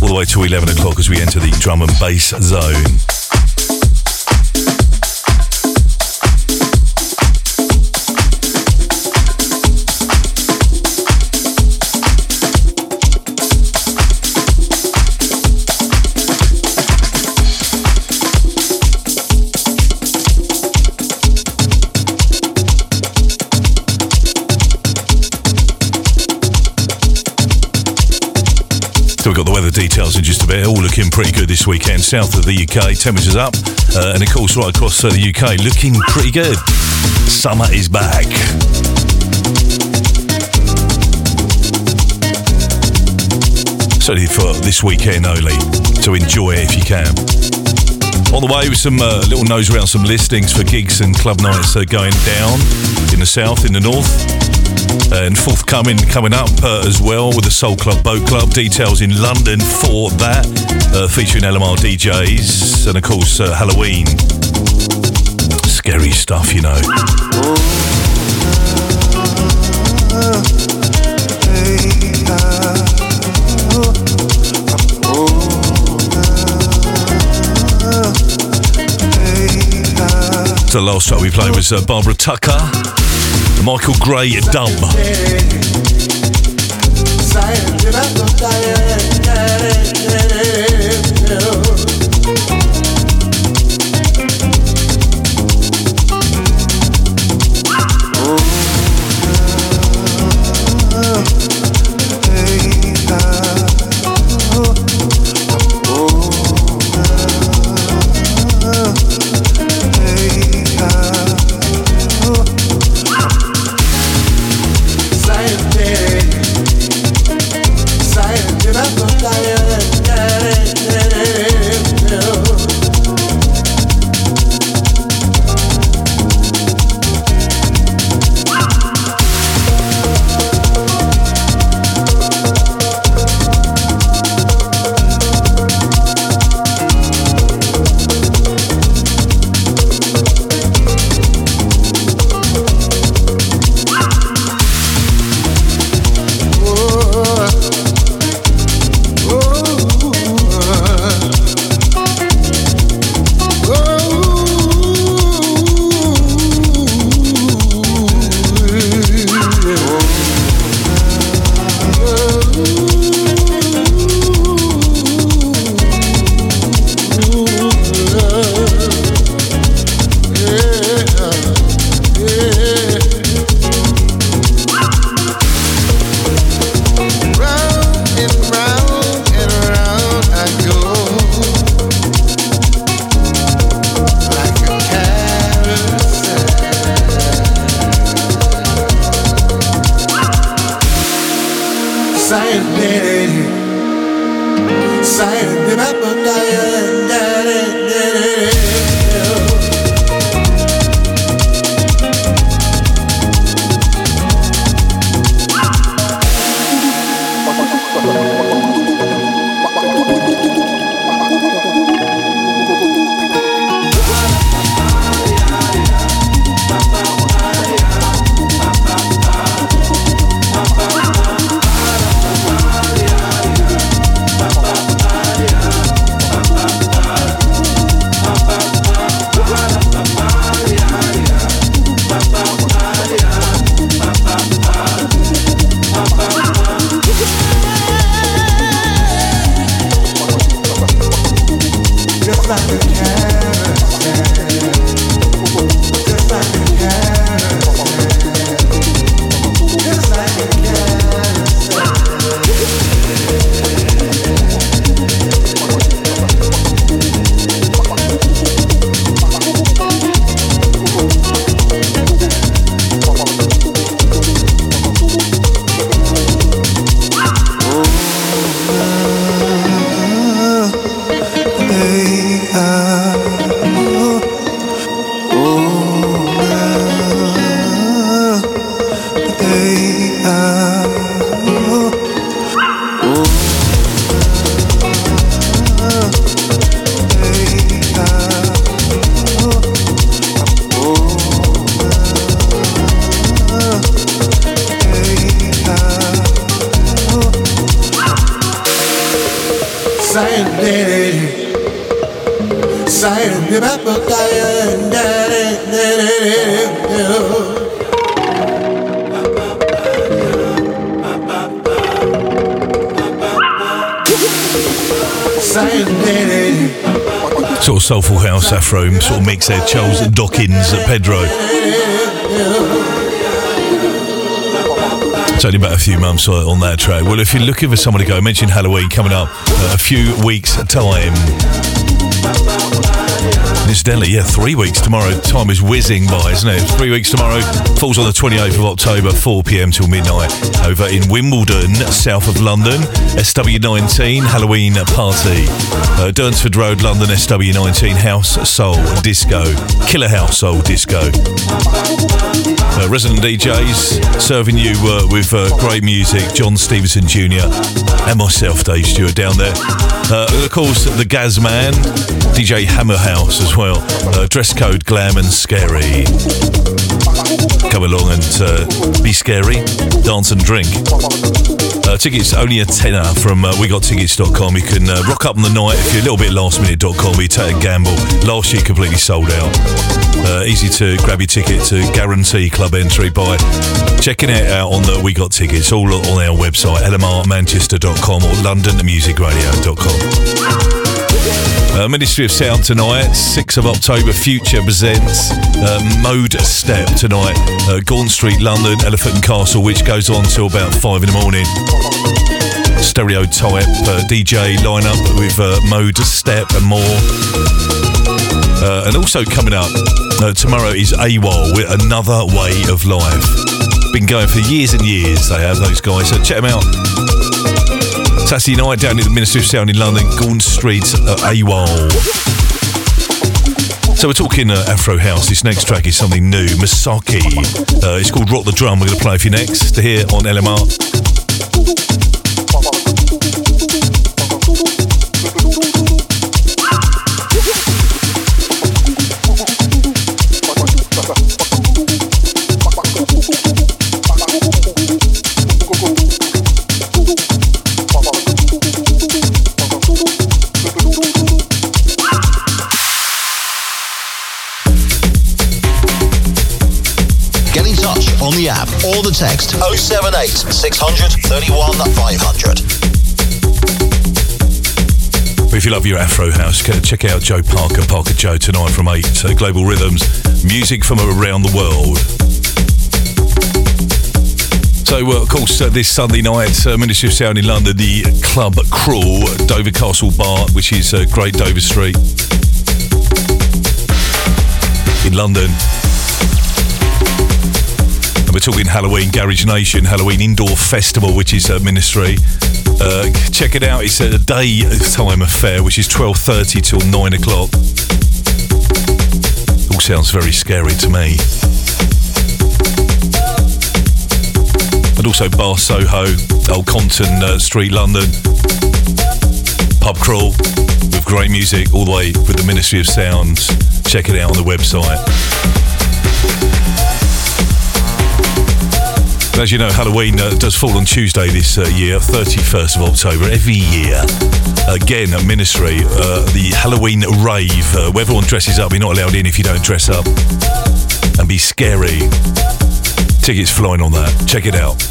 all the way till 11 o'clock as we enter the drum and bass zone. Just a bit. All looking pretty good this weekend. South of the UK, temperatures up. Uh, and of course, right across uh, the UK, looking pretty good. Summer is back. Certainly for this weekend only. So enjoy it if you can. On the way with some uh, little nose around some listings for gigs and club nights uh, going down in the south, in the north. And forthcoming coming up uh, as well with the Soul Club Boat Club. Details in London for that, uh, featuring LMR DJs and of course uh, Halloween. Scary stuff, you know. the last track we played was uh, Barbara Tucker, Michael Gray, Dumb. Science, there. Charles Dawkins at Pedro. It's only about a few months on that track. Well, if you're looking for someone to go, I mentioned Halloween coming up a few weeks' time. Incidentally, yeah, three weeks tomorrow. Time is whizzing by, isn't it? Three weeks tomorrow falls on the 28th of October, 4 pm till midnight, over in Wimbledon, south of London. SW19 Halloween party. Uh, Durnsford Road, London, SW19 House Soul Disco. Killer House Soul Disco. Uh, resident DJs serving you uh, with uh, great music. John Stevenson Jr. and myself, Dave Stewart, down there. Uh, of course, the Gaz Man, DJ Hammer House as well. Uh, dress code glam and scary. Come along and uh, be scary, dance and drink. Uh, tickets only a tenner from uh, wegottickets.com. You can uh, rock up on the night if you're a little bit last minute.com. We take a gamble. Last year completely sold out. Uh, easy to grab your ticket to guarantee club entry by checking it out on the We Got Tickets, all on our website, lmrmanchester.com or londonmusicradio.com. Uh, Ministry of Sound tonight, 6th of October, Future presents uh, Modestep tonight, uh, Gaunt Street, London, Elephant and Castle, which goes on till about 5 in the morning. Stereotype uh, DJ lineup with uh, Modestep and more. Uh, and also coming up uh, tomorrow is AWOL with Another Way of Life. Been going for years and years, they have, those guys. So check them out. Saturday night down at the Ministry of Sound in London, Gaunt Street, uh, AWOL. So we're talking uh, Afro House. This next track is something new, Masaki. Uh, it's called Rock the Drum. We're going to play for you next to hear on LMR. Text 078 600 31 500. If you love your Afro House, check out Joe Parker, Parker Joe, tonight from 8, uh, Global Rhythms, music from around the world. So, uh, of course, uh, this Sunday night, uh, Ministry of Sound in London, the Club Crawl, Dover Castle Bar, which is uh, Great Dover Street in London. We're talking Halloween Garage Nation, Halloween Indoor Festival, which is a Ministry. Uh, check it out. It's a daytime affair, which is 12.30 till 9 o'clock. All sounds very scary to me. And also Bar Soho, Old Compton uh, Street, London. Pub crawl with great music all the way with the Ministry of Sound. Check it out on the website. As you know, Halloween uh, does fall on Tuesday this uh, year, 31st of October, every year. Again, at Ministry, uh, the Halloween rave, uh, where everyone dresses up. You're not allowed in if you don't dress up and be scary. Tickets flying on that. Check it out.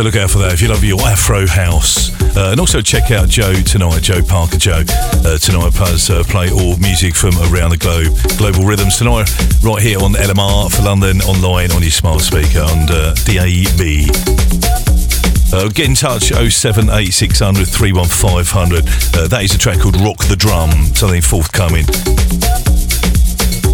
So look out for that if you love your Afro house. Uh, and also check out Joe tonight, Joe Parker Joe. Uh, tonight does uh, play all music from around the globe. Global Rhythms tonight, right here on LMR for London, online on your smart speaker on uh, DAB. Uh, get in touch 07860 31500. Uh, that is a track called Rock the Drum, something forthcoming.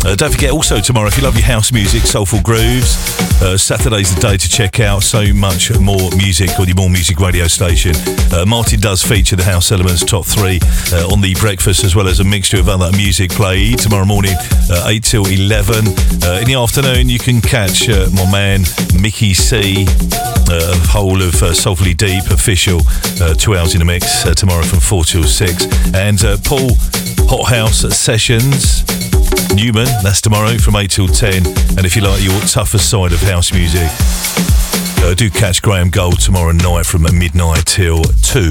Uh, don't forget also tomorrow, if you love your house music, soulful grooves, uh, Saturday's the day to check out so much more music on your More Music radio station. Uh, Martin does feature the House Elements top three uh, on the breakfast as well as a mixture of other music played tomorrow morning, uh, 8 till 11. Uh, in the afternoon, you can catch my man Mickey C, uh, whole of Soulfully Deep official, two hours in the mix tomorrow from 4 till 6. And Paul Hot House Sessions. Newman, that's tomorrow from 8 till 10. And if you like your tougher side of house music, uh, do catch Graham Gold tomorrow night from midnight till 2.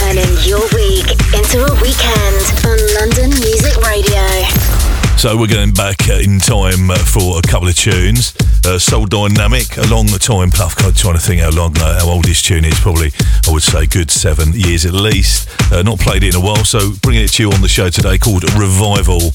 Turning your week into a weekend on London Music Radio. So we're going back uh, in time uh, for a couple of tunes. Uh, Soul Dynamic, a long time. I'm trying to think how long, uh, how old this tune is. Probably, I would say, good seven years at least. Uh, not played it in a while, so bringing it to you on the show today called Revival.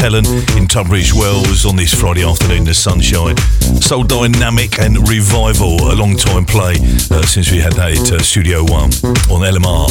Helen in Tunbridge Wells on this Friday afternoon, the sunshine. So dynamic and revival, a long time play uh, since we had that at uh, Studio One on LMR.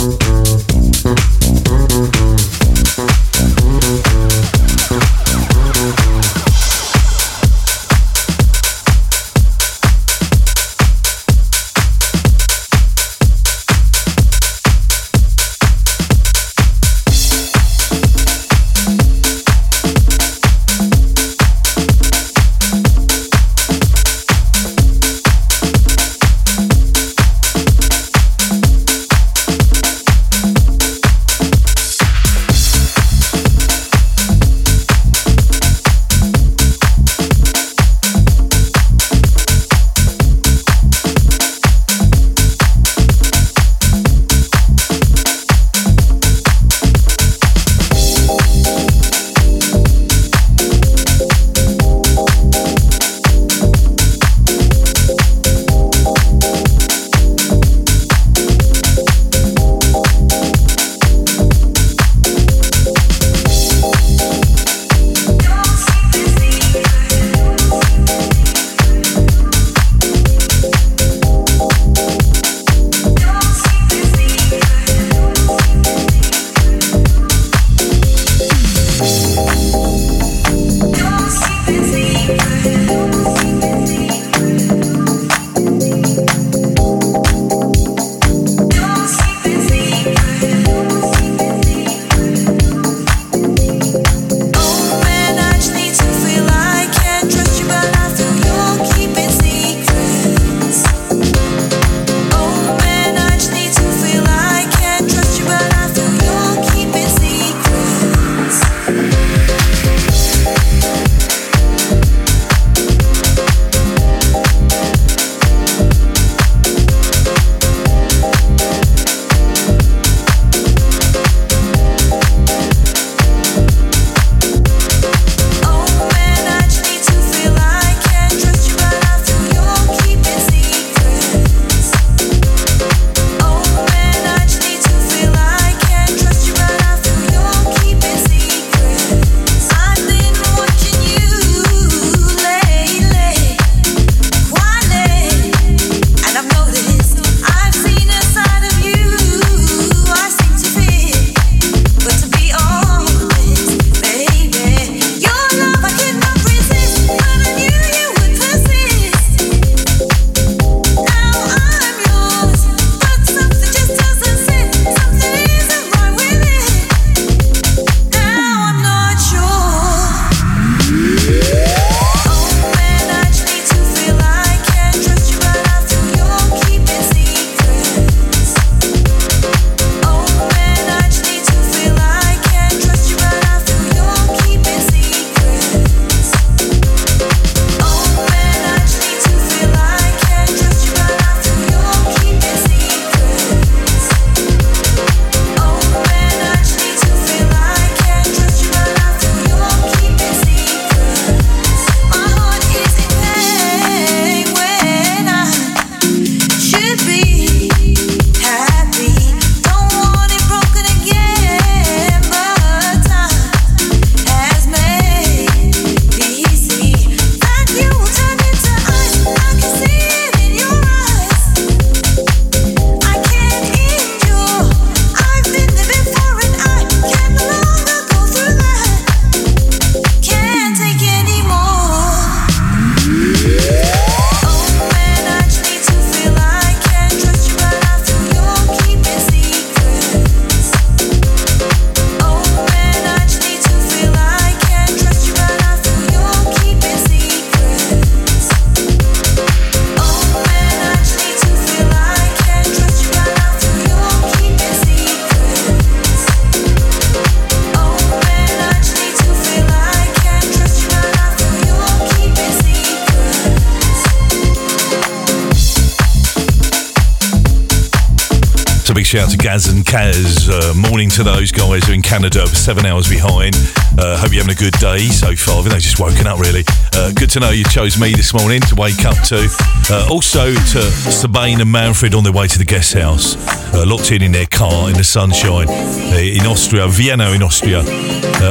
Shout out to Gaz and Kaz. Uh, morning to those guys who are in Canada, seven hours behind. Uh, hope you're having a good day so far. Think just woken up, really. Uh, good to know you chose me this morning to wake up to. Uh, also to Sabine and Manfred on their way to the guest house, uh, locked in in their car in the sunshine uh, in Austria, Vienna in Austria.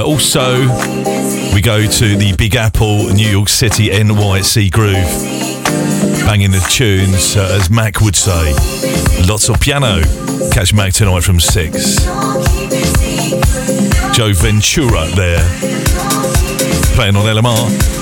Also, we go to the Big Apple, New York City, NYC Groove. Banging the tunes, uh, as Mac would say. Lots of piano. Catch Mac tonight from 6. Joe Ventura there. Playing on LMR.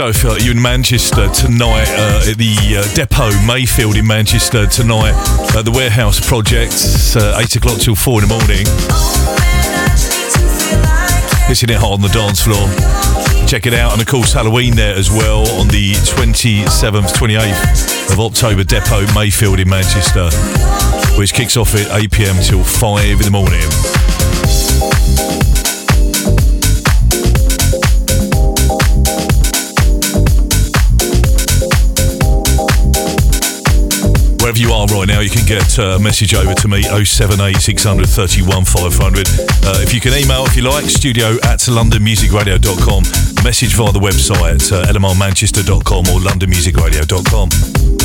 So uh, you're in Manchester tonight uh, at the uh, depot Mayfield in Manchester tonight at the Warehouse Project, uh, eight o'clock till four in the morning. Hitting it hot on the dance floor. Check it out, and of course Halloween there as well on the 27th, 28th of October, Depot Mayfield in Manchester, which kicks off at 8 pm till 5 in the morning. Right now, you can get uh, a message over to me 078 600 500. Uh, if you can email, if you like, studio at londonmusicradio.com. Message via the website uh, lmrmanchester.com or londonmusicradio.com.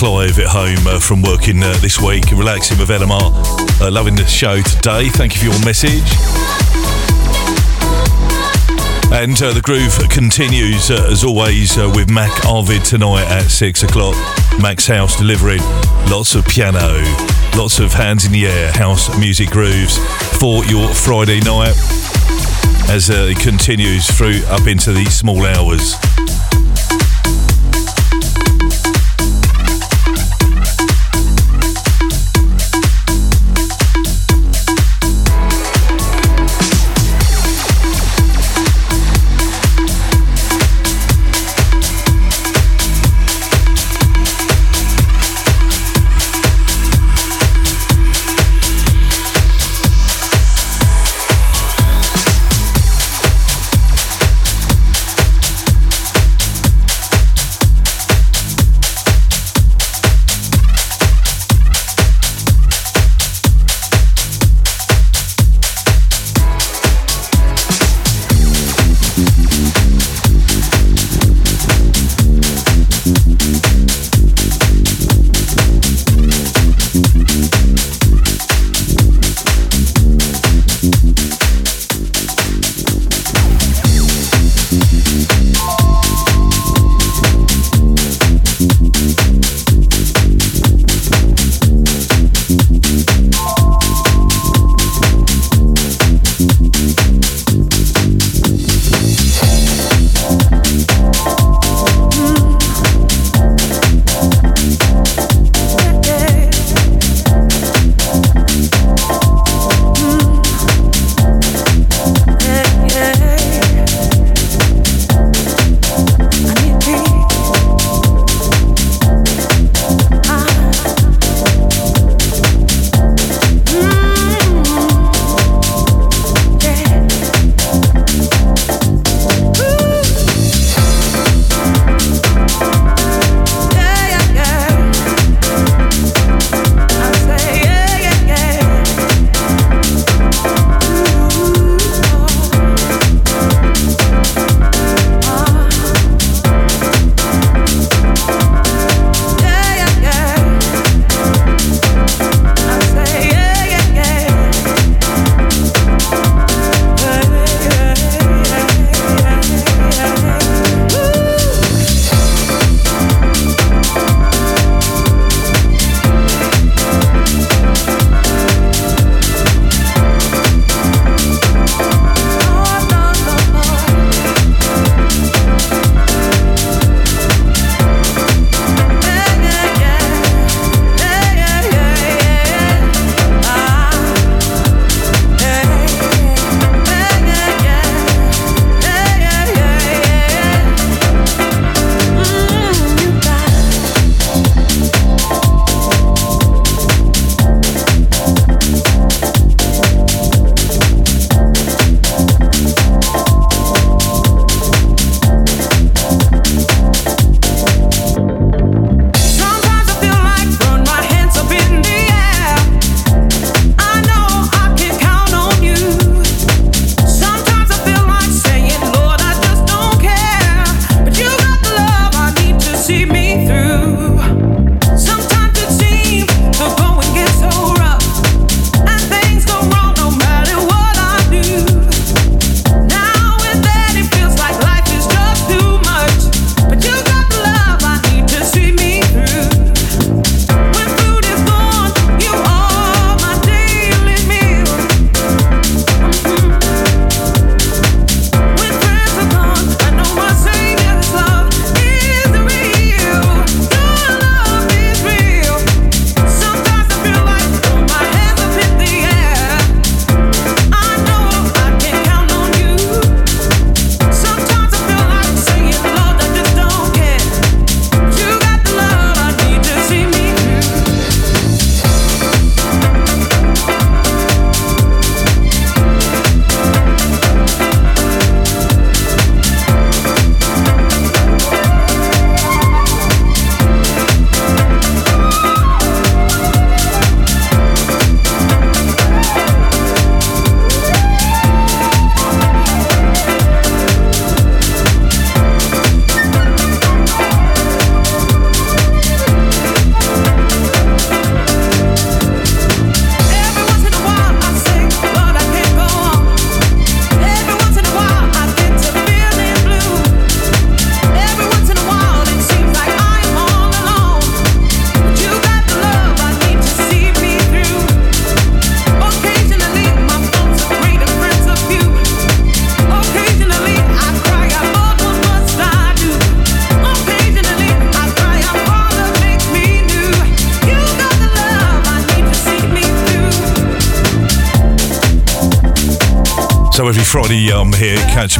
Clive at home uh, from working uh, this week, relaxing with LMR. Uh, loving the show today. Thank you for your message. And uh, the groove continues uh, as always uh, with Mac Arvid tonight at six o'clock. Mac's house delivering lots of piano, lots of hands in the air, house music grooves for your Friday night as it continues through up into the small hours.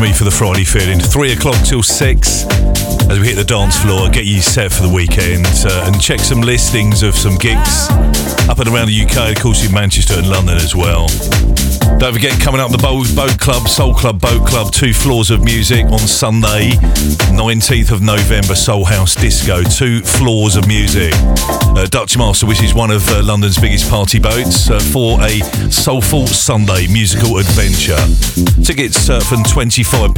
Me for the Friday feeling. Three o'clock till six as we hit the dance floor, get you set for the weekend uh, and check some listings of some gigs up and around the UK, of course in Manchester and London as well. Don't forget, coming up the Boat, Boat Club, Soul Club, Boat Club, two floors of music on Sunday, 19th of November, Soul House Disco, two floors of music. Uh, Dutch Master, which is one of uh, London's biggest party boats, uh, for a soulful Sunday musical adventure. Tickets uh, from £25.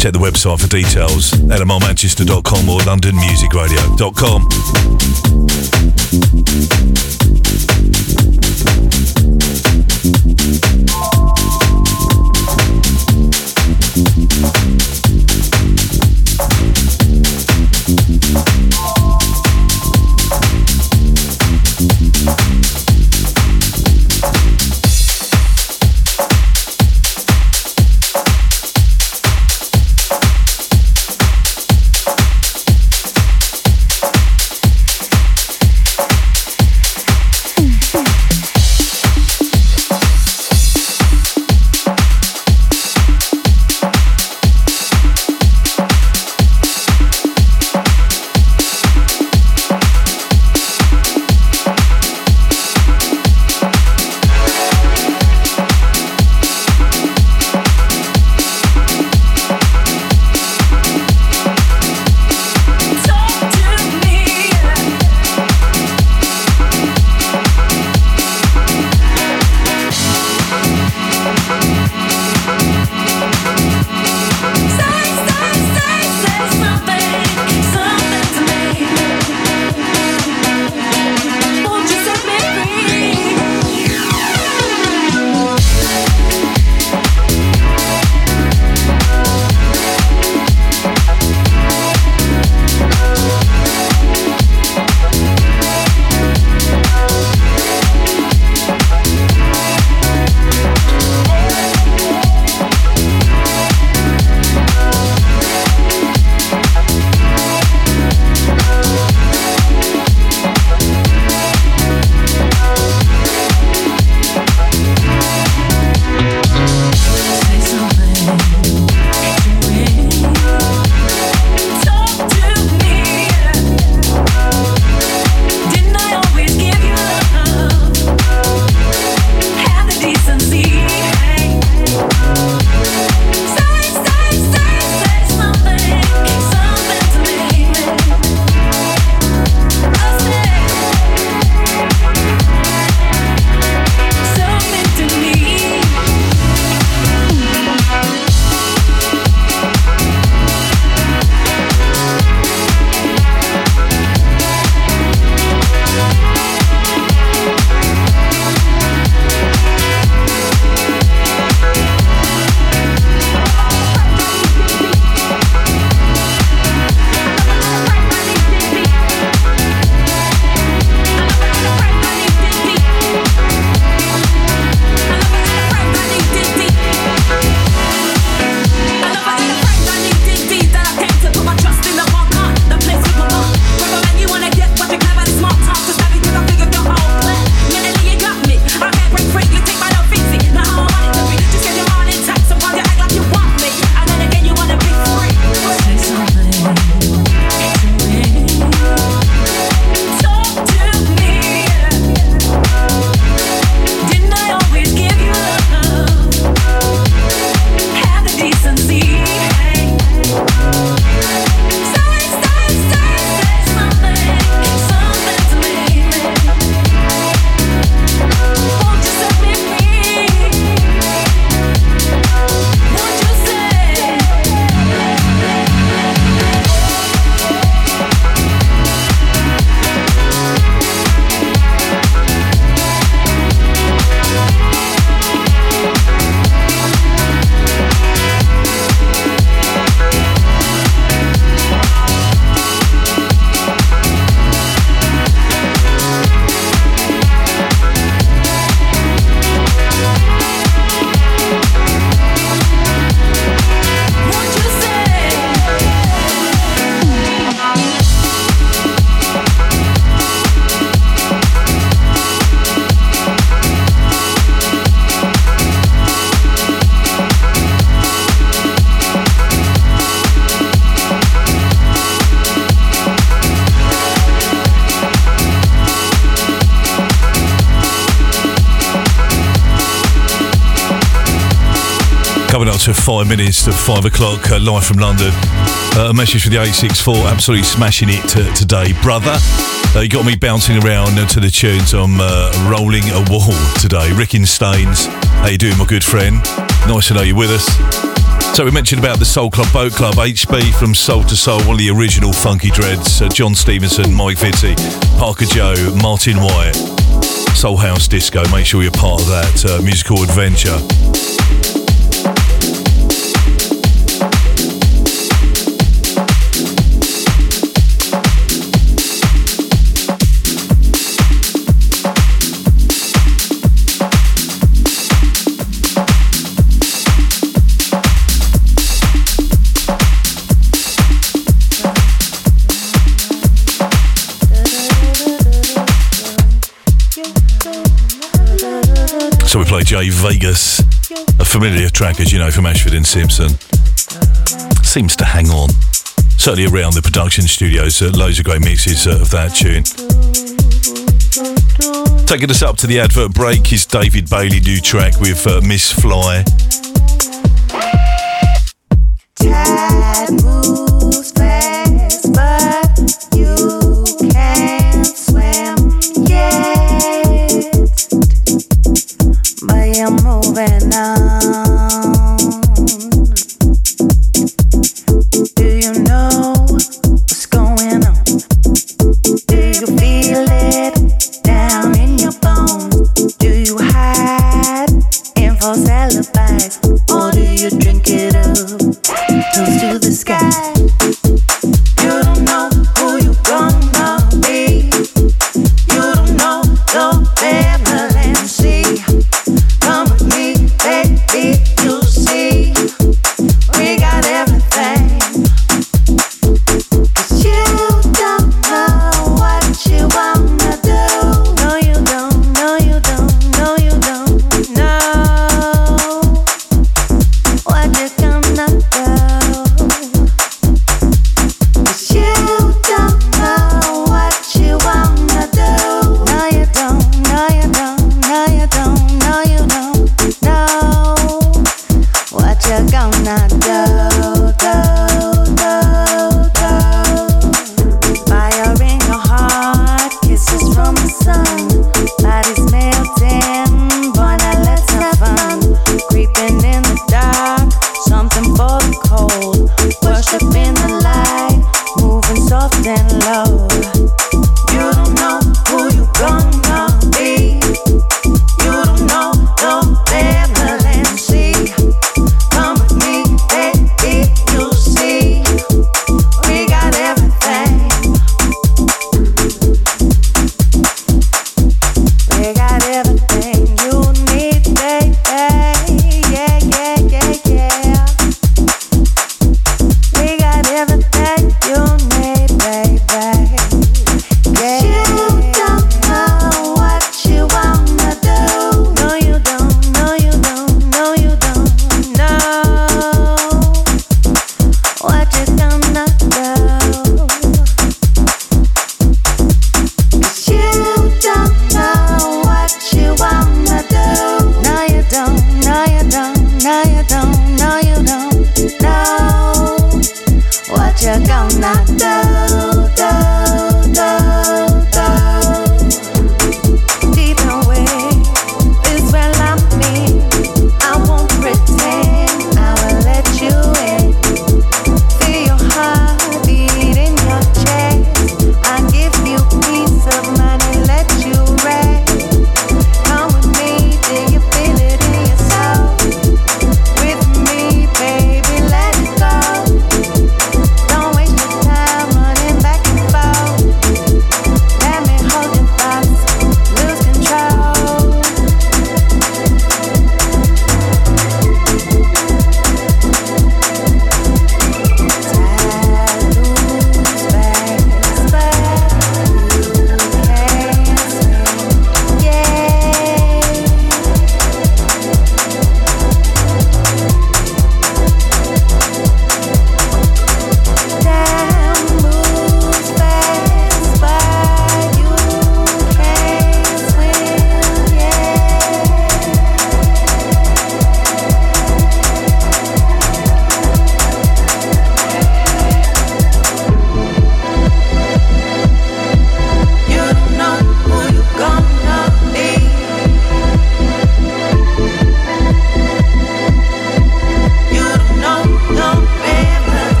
Check the website for details, lmrmanchester.com or londonmusicradio.com. to five minutes to five o'clock, uh, live from London. Uh, a message for the 864, absolutely smashing it t- today. Brother, uh, you got me bouncing around to the tunes. I'm uh, rolling a wall today. Rick in Staines, how you doing, my good friend? Nice to know you're with us. So we mentioned about the Soul Club Boat Club, HB from Soul II Soul, one of the original Funki Dreds, uh, John Stevenson, Mike Fitzy, Parker Joe, Martin Wyatt. Soul House Disco. Make sure you're part of that uh, musical adventure. So we play Jay Vegas, a familiar track, as you know, from Ashford and Simpson. Seems to hang on. Certainly around the production studios, uh, loads of great mixes uh, of that tune. Taking us up to the advert break is David Bailey new track with uh, Miss Fly.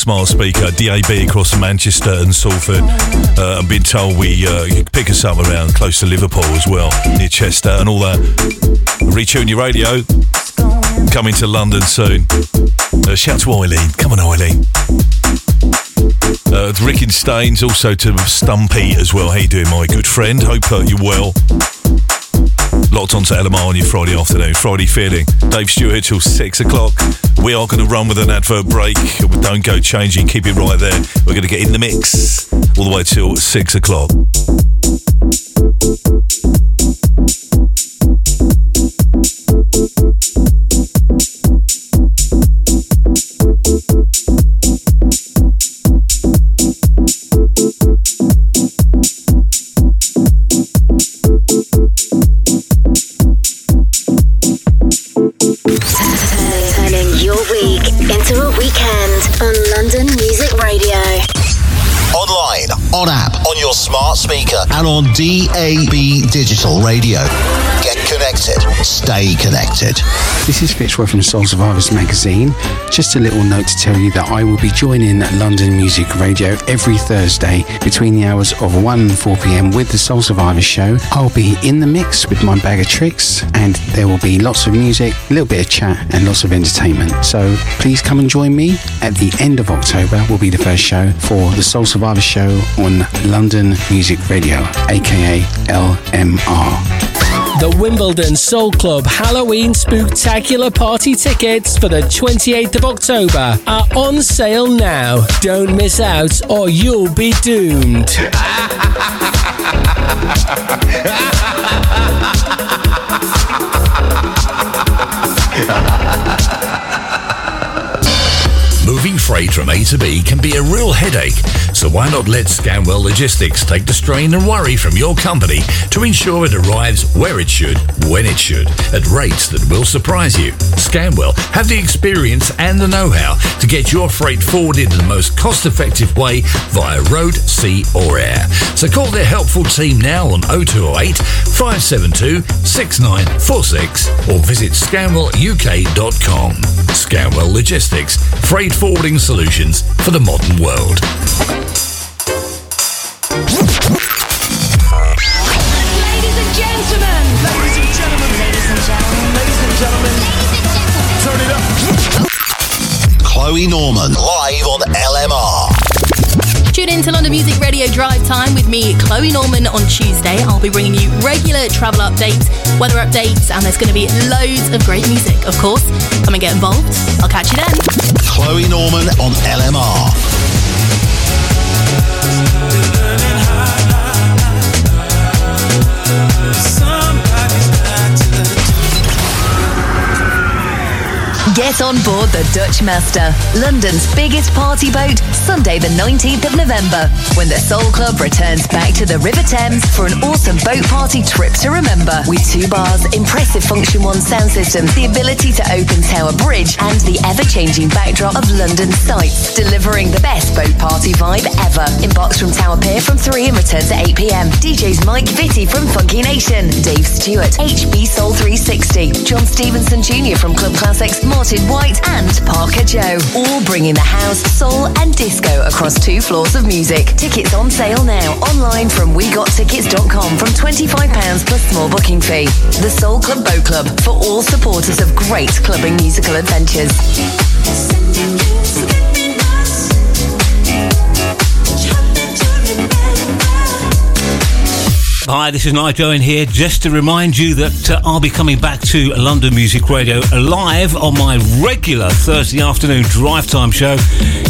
Smart speaker, DAB across Manchester and Salford. Uh, I've been told we uh, pick us up around close to Liverpool as well, near Chester and all that. Retune your radio. Coming to London soon. Uh, shout to Eileen. Come on, Eileen. Uh, Rick and Staines, also to Stumpy as well. How you doing, my good friend? Hope uh, you're well. Locked onto LMR on your Friday afternoon, Friday feeling. Dave Stewart till six o'clock. We are going to run with an advert break. Don't go changing, keep it right there. We're going to get in the mix all the way till six o'clock. And on DAB digital radio. Get connected. Stay connected. This is Fitzroy from Soul Survivors magazine. Just a little note to tell you that I will be joining London Music Radio every Thursday between the hours of 1 and 4 pm with the Soul Survivors show. I'll be in the mix with my bag of tricks and there will be lots of music, a little bit of chat, and lots of entertainment. So please come and join me. At the end of October will be the first show for the Soul Survivors show on London Music Radio, aka LMR. The Wimbledon Soul Club Halloween Spooktacular Party tickets for the 28th of October are on sale now. Don't miss out or you'll be doomed. Moving freight from A to B can be a real headache, so why not let Scanwell Logistics take the strain and worry from your company to ensure it arrives where it should, when it should, at rates that will surprise you. Scanwell have the experience and the know-how to get your freight forwarded in the most cost-effective way via road, sea or air. So call their helpful team now on 0208 572 6946 or visit scanwelluk.com. Scanwell Logistics, freight forwarding solutions for the modern world. Chloe Norman, live on LMR. Tune in to London Music Radio Drive Time with me, Chloe Norman, on Tuesday. I'll be bringing you regular travel updates, weather updates, and there's going to be loads of great music, of course. Come and get involved. I'll catch you then. Chloe Norman on LMR. Get on board the Dutch Master, London's biggest party boat, Sunday the 19th of November, when the Soul Club returns back to the River Thames for an awesome boat party trip to remember. With two bars, impressive Funktion-One sound systems, the ability to open Tower Bridge, and the ever-changing backdrop of London sights, delivering the best boat party vibe ever. Inbox from Tower Pier from 3 and return to 8 pm. DJs Mike Vitti from Funky Nation, Dave Stewart, HB Soul 360, John Stevenson Jr. from Club Classics, Martin White, and Parker Joe. All bringing the house, soul, and disco across two floors of music. Tickets on sale now online from WeGotTickets.com from £25 plus small booking fee. The Soul Club Boat Club for all supporters of great clubbing musical adventures. Hi, this is Nigel Owen here. Just to remind you that uh, I'll be coming back to London Music Radio live on my regular Thursday afternoon drive time show.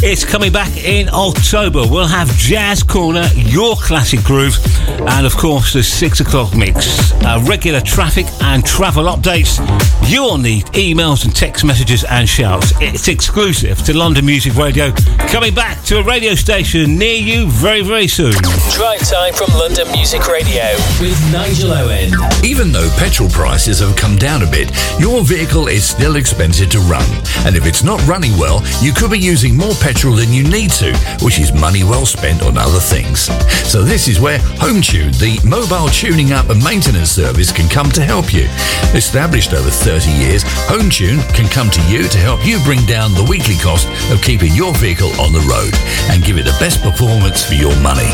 It's coming back in October. We'll have Jazz Corner, your classic groove, and of course the six o'clock mix. Uh, regular traffic and travel updates. You'll need emails and text messages and shouts. It's exclusive to London Music Radio. Coming back to a radio station near you very, very soon. Drive time from London Music Radio. With Nigel Owen. Even though petrol prices have come down a bit, your vehicle is still expensive to run. And if it's not running well, you could be using more petrol than you need to, which is money well spent on other things. So this is where HomeTune, the mobile tuning up and maintenance service, can come to help you. Established over 30 years, HomeTune can come to you to help you bring down the weekly cost of keeping your vehicle on the road and give it the best performance for your money.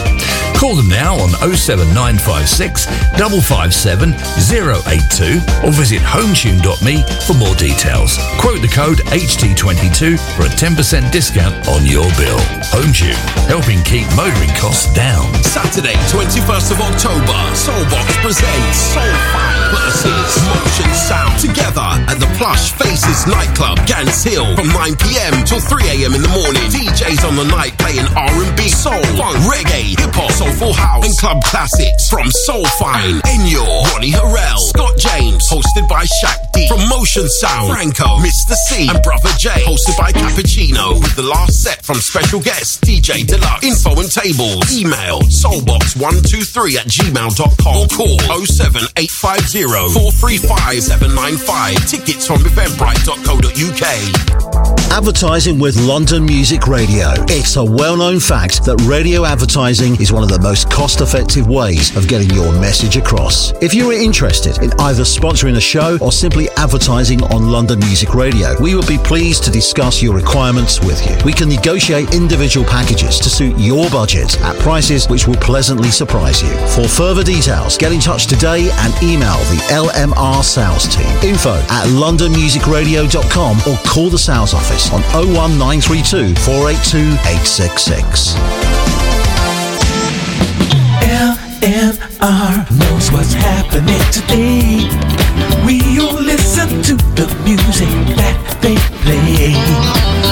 Call them now on 07956 557 082 or visit hometune.me for more details. Quote the code HT22 for a 10% discount on your bill. HomeTune, helping keep motoring costs down. Saturday, 21st of October, Soulbox presents Soulfire versus Motion Sound together at the Plush Faces nightclub, Gants Hill, from 9 p.m. till 3 a.m. in the morning. DJs on the night playing R&B, soul, funk, reggae, hip hop, soulful house, and club classics from Soulfire, Enyo, Ronnie Harrell, Scott James, hosted by Shaq D, from Motion Sound, Franco, Mr. C, and Brother J, hosted by Cappuccino, with the last set from special guest DJ Deluxe. Info and tables, email soulbox123 at gmail.com or call 07850 435 795. Tickets from eventbrite.co.uk. Advertising with London Music Radio. It's a well known fact that radio advertising is one of the most cost effective ways of getting your message across. If you are interested in either sponsoring a show or simply advertising on London Music Radio, we would be pleased to discuss your requirements with you. We can negotiate individual packages to suit your budget at prices which will pleasantly surprise you. For further details, get in touch today and email the LMR sales team. Info at londonmusicradio.com or call the sales office on 01932 482 866. LMR knows what's happening today. We all listen to the music that they play.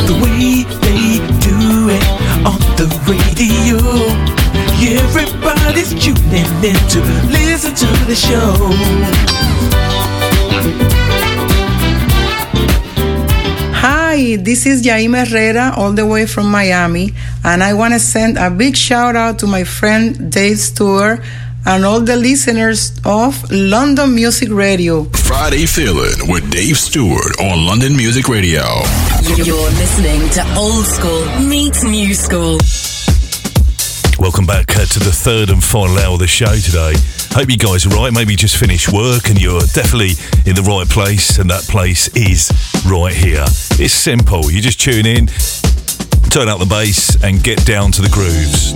The way they do it on the radio. Everybody's tuning in to listen to the show. Hi, this is Yaima Herrera, all the way from Miami, and I want to send a big shout out to my friend Dave Stewart and all the listeners of London Music Radio. Friday Feeling with Dave Stewart on London Music Radio. You're listening to Old School meets New School. Welcome back uh, to the third and final hour of the show today. Hope you guys are right. Maybe just finished work and you're definitely in the right place, and that place is right here. It's simple. You just tune in, turn up the bass, and get down to the grooves.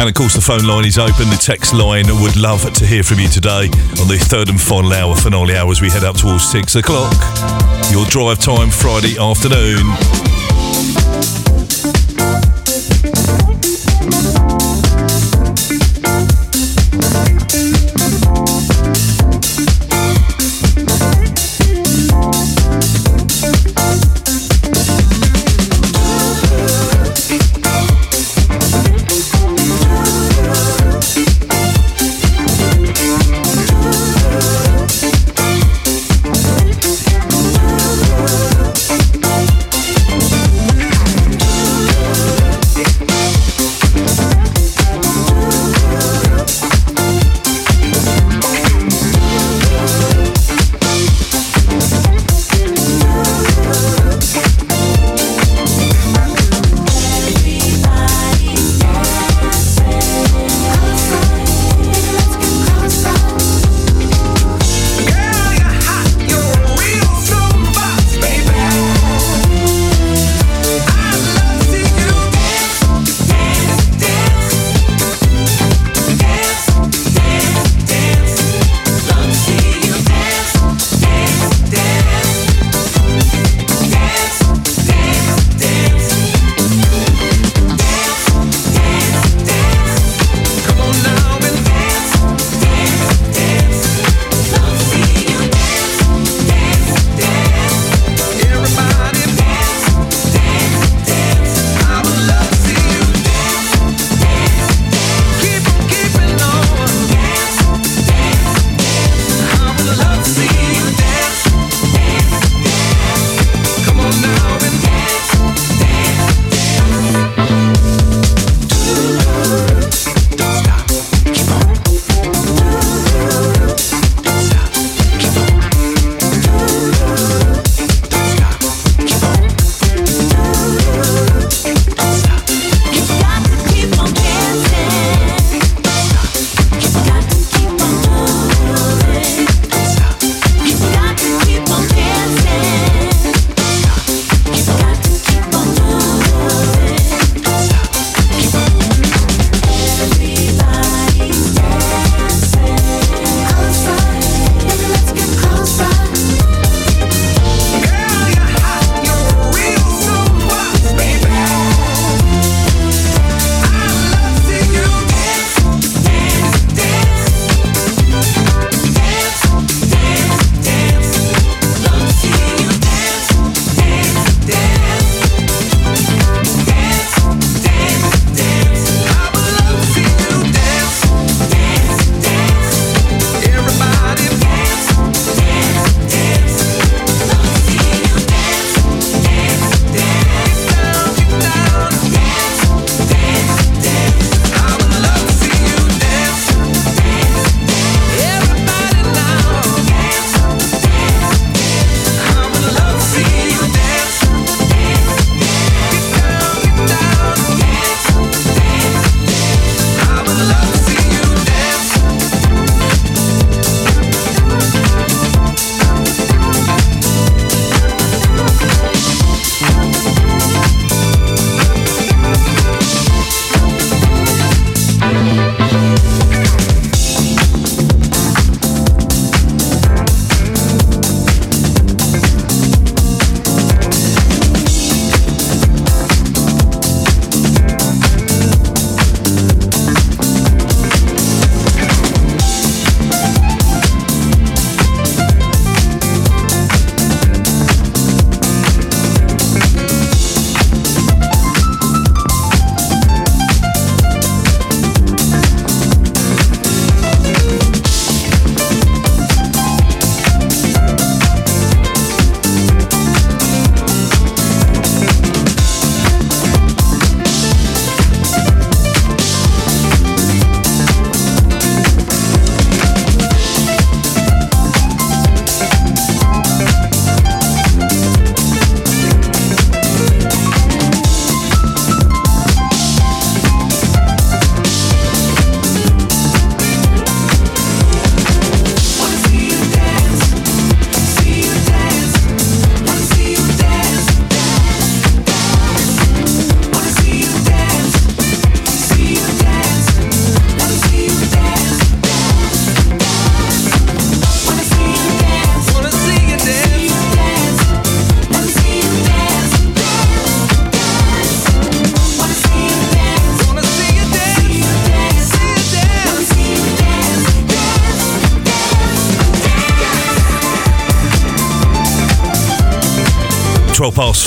And of course, the phone line is open. The text line would love to hear from you today on the third and final hour, finale hour, as we head up towards six o'clock. Your drive time Friday afternoon.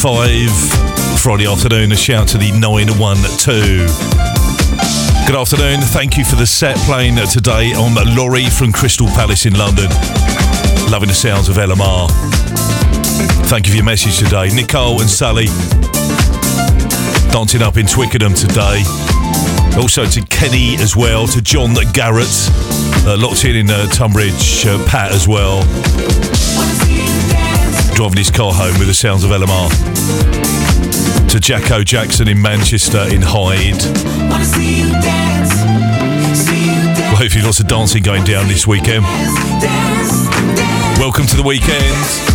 5 Friday afternoon. A shout to the 912. Good afternoon. Thank you for the set playing today on Laurie from Crystal Palace in London. Loving the sounds of LMR. Thank you for your message today. Nicole and Sally dancing up in Twickenham today. Also to Kenny as well, to John Garrett, uh, locked in in uh, Tunbridge, uh, Pat as well. Driving his car home with the sounds of LMR. To Jacko Jackson in Manchester in Hyde. Well, hopefully lots of dancing going down this weekend. Welcome to the weekend.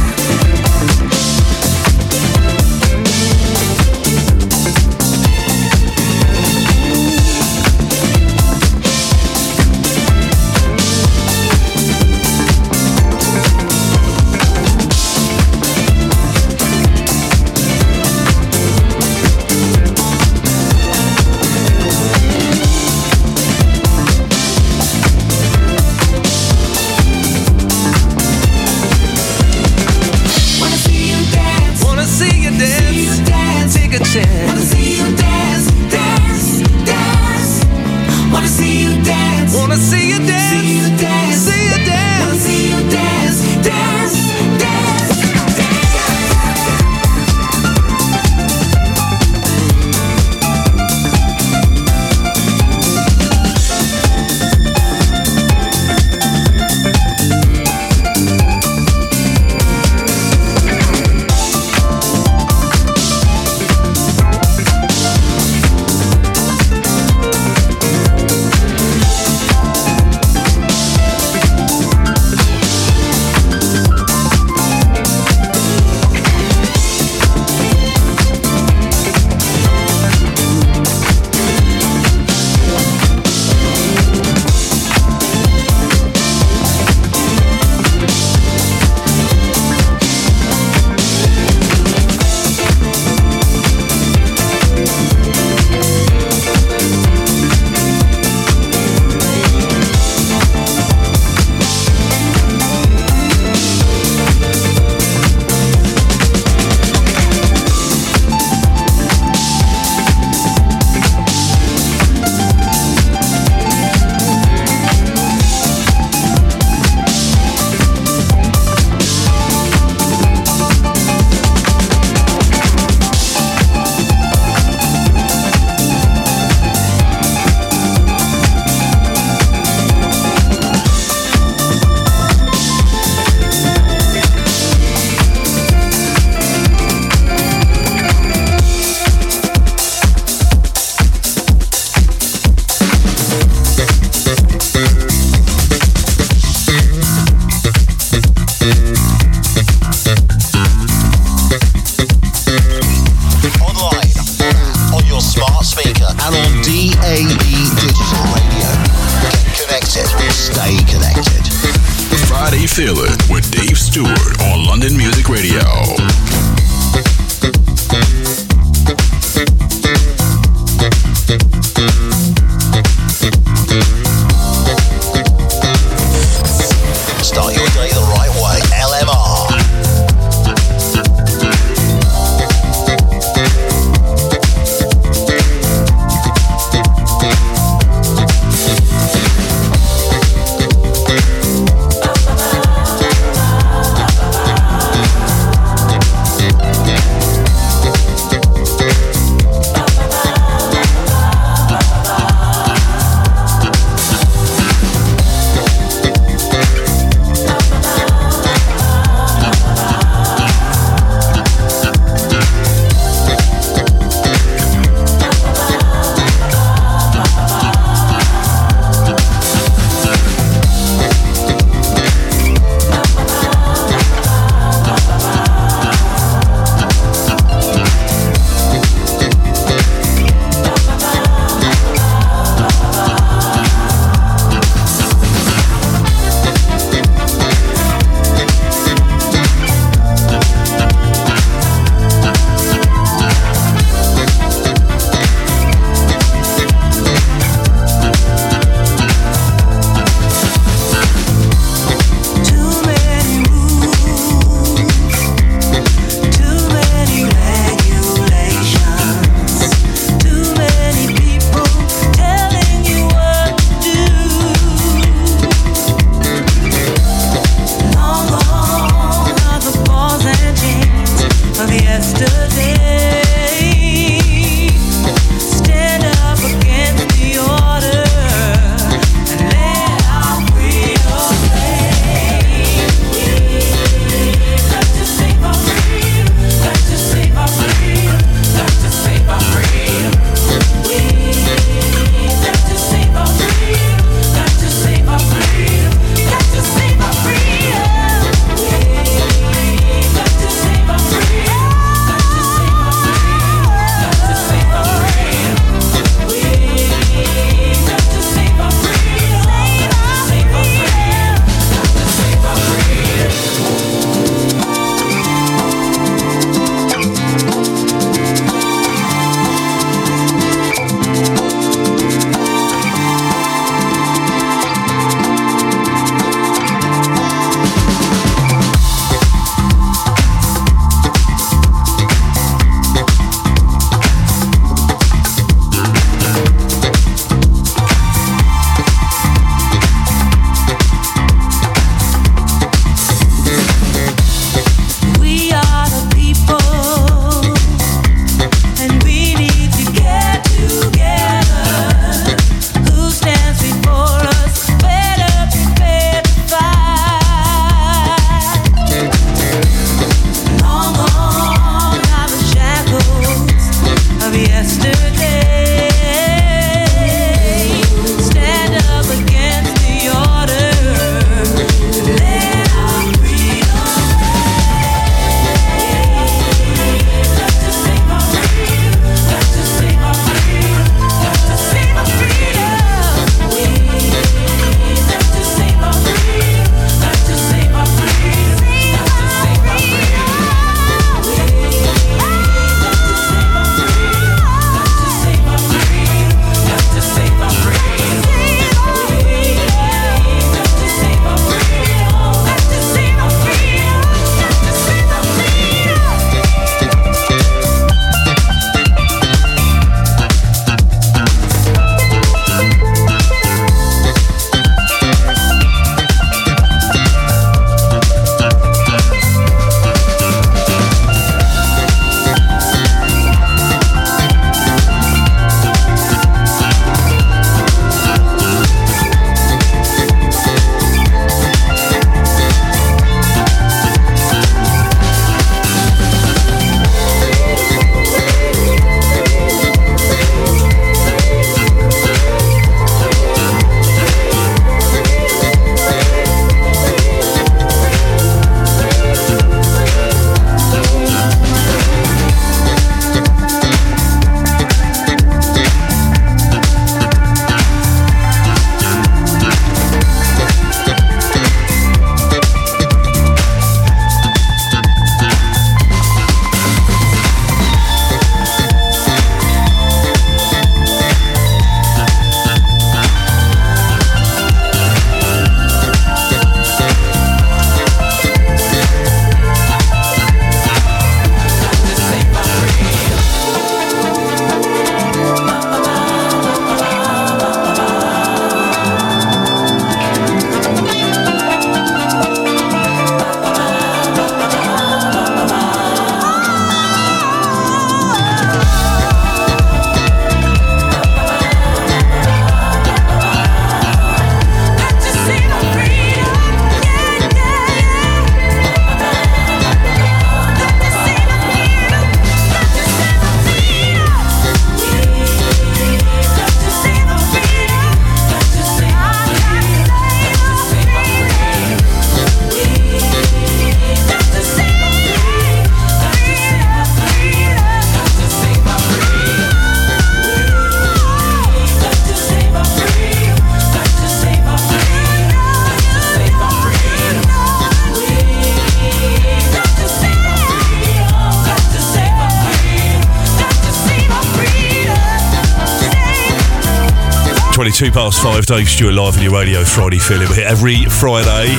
Past 5, Dave Stewart live on your radio Friday feeling. We're here every Friday,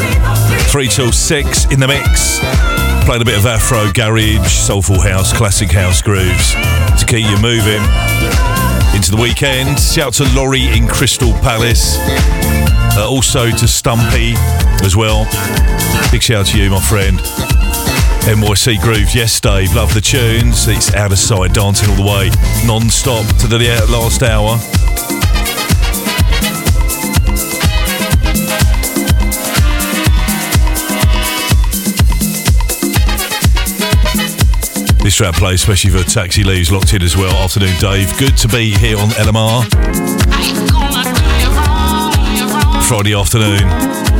3 till 6 in the mix. Playing a bit of Afro, garage, soulful house, classic house grooves to keep you moving into the weekend. Shout to Laurie in Crystal Palace. Uh, also to Stumpy as well. Big shout to you, my friend. NYC Grooves, yes, Dave. Love the tunes. It's out of sight, dancing all the way, non stop to the last hour. This track play, especially for Taxi Lee's locked in as well. Afternoon, Dave. Good to be here on LMR. Friday afternoon.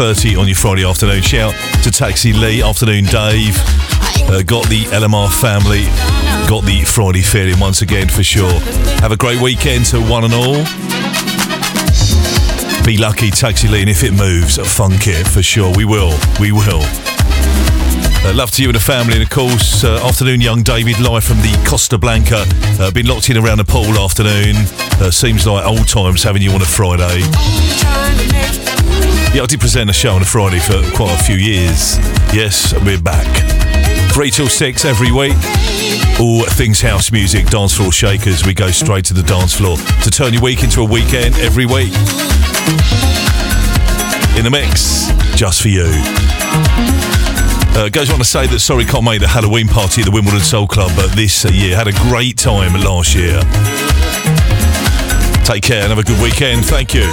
7.30 on your Friday afternoon. Shout to Taxi Lee, afternoon Dave. Uh, got the LMR family. Got the Friday feeling once again for sure. Have a great weekend to one and all. Be lucky, Taxi Lee, and if it moves, funk it for sure. We will. We will. Uh, love to you and the family, and of course, uh, afternoon, young David, live from the Costa Blanca. Uh, been locked in around the pool afternoon. Uh, seems like old times having you on a Friday. Yeah, I did present a show on a Friday for quite a few years. Yes, we're back. Three till six every week. All things house music, dance floor shakers. We go straight to the dance floor to turn your week into a weekend every week. In the mix, just for you. Uh, goes on to say that sorry can't make the Halloween party at the Wimbledon Soul Club, but this uh, year had a great time last year. Take care and have a good weekend. Thank you.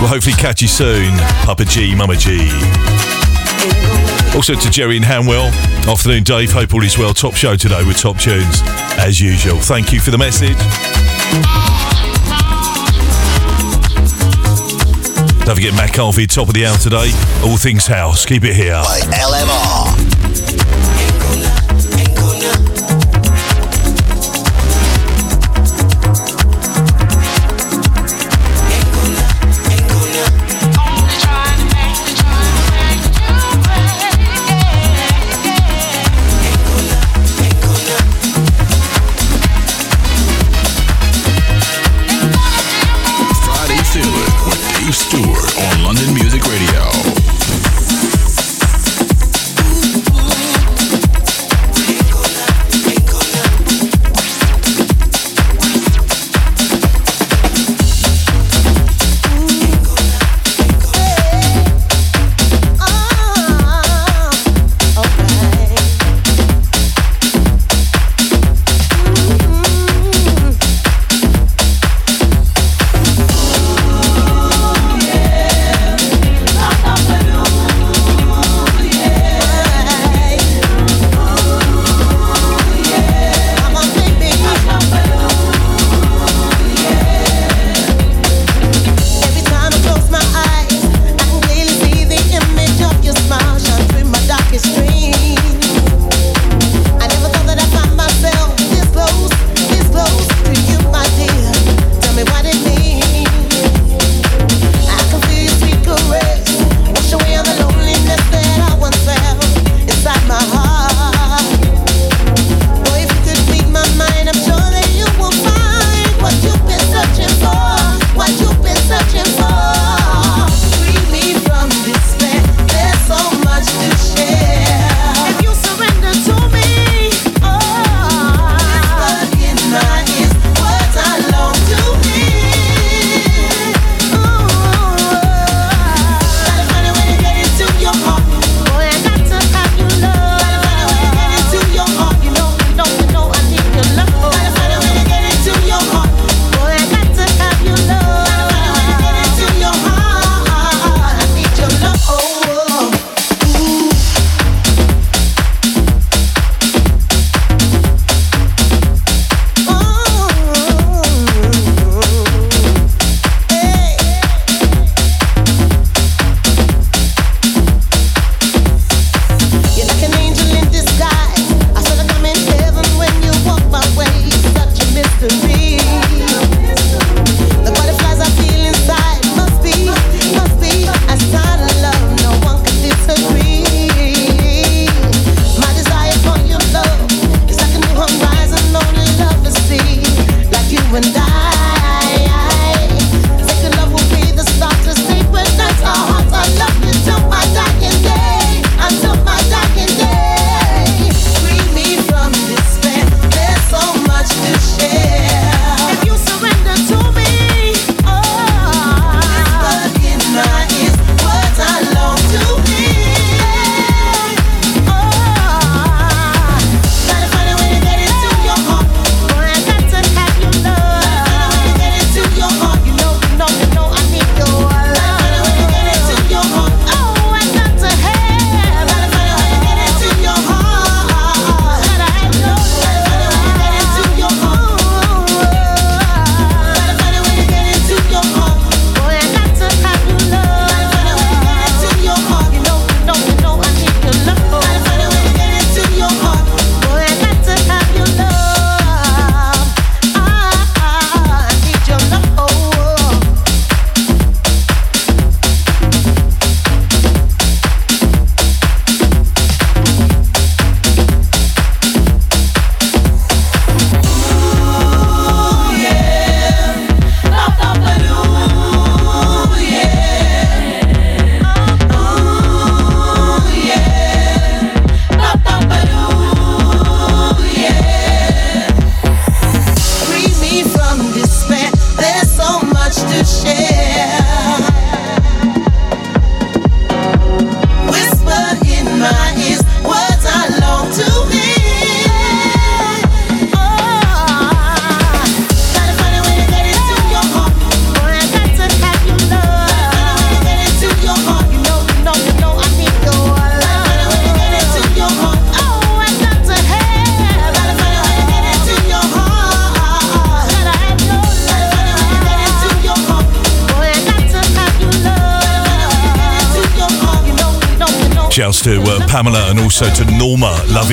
We'll hopefully catch you soon, Papa G, Mama G. Also to Jerry and Hanwell. Afternoon, Dave. Hope all is well. Top show today with top tunes, as usual. Thank you for the message. Don't forget Matt Carvey, top of the hour today. All things house. Keep it here. By LMR.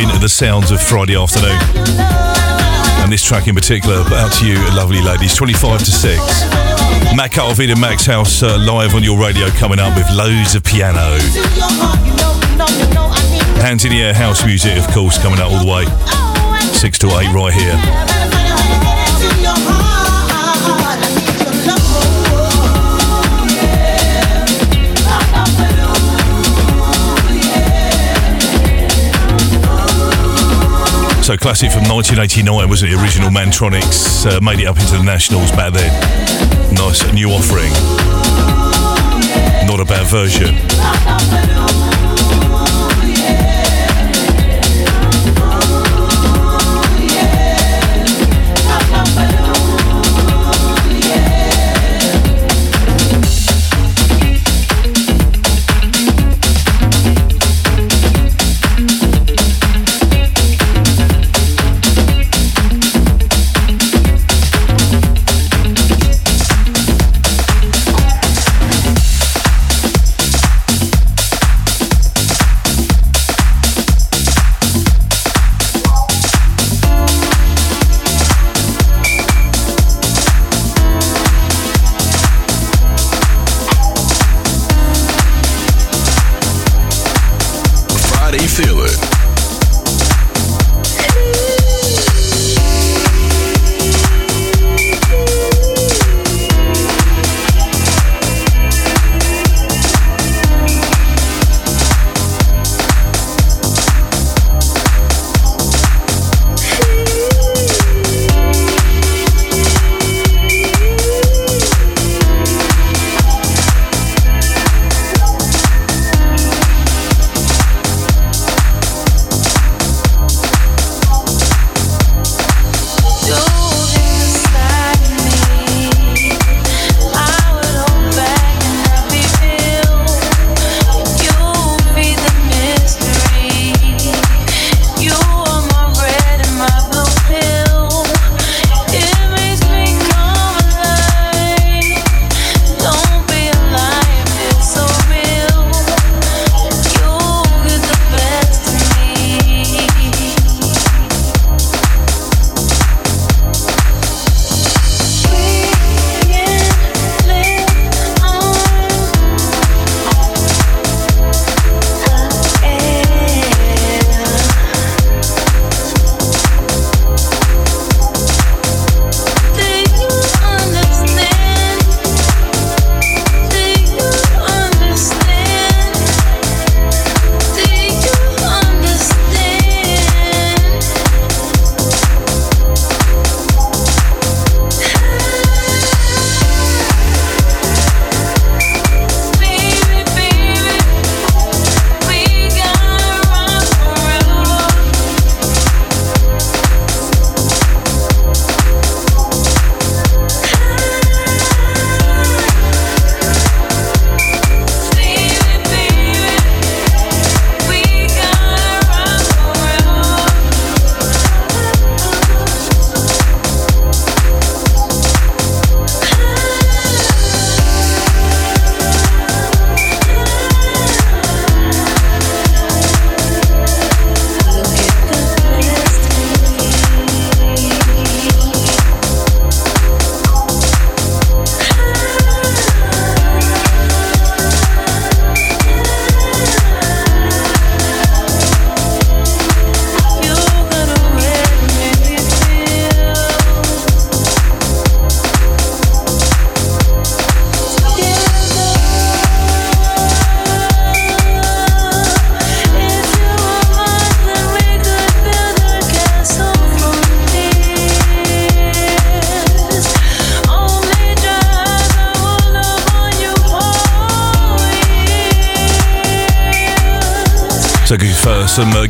Loving the sounds of Friday afternoon. And this track in particular, out to you, lovely ladies, 25 to 6. Mac Alvin and Max House uh, live on your radio coming up with loads of piano. Hands in the air house music, of course, coming out all the way. 6 to 8 right here. So classic from 1989 was the original Mantronix. Uh, made it up into the Nationals back then. Nice new offering. Not a bad version.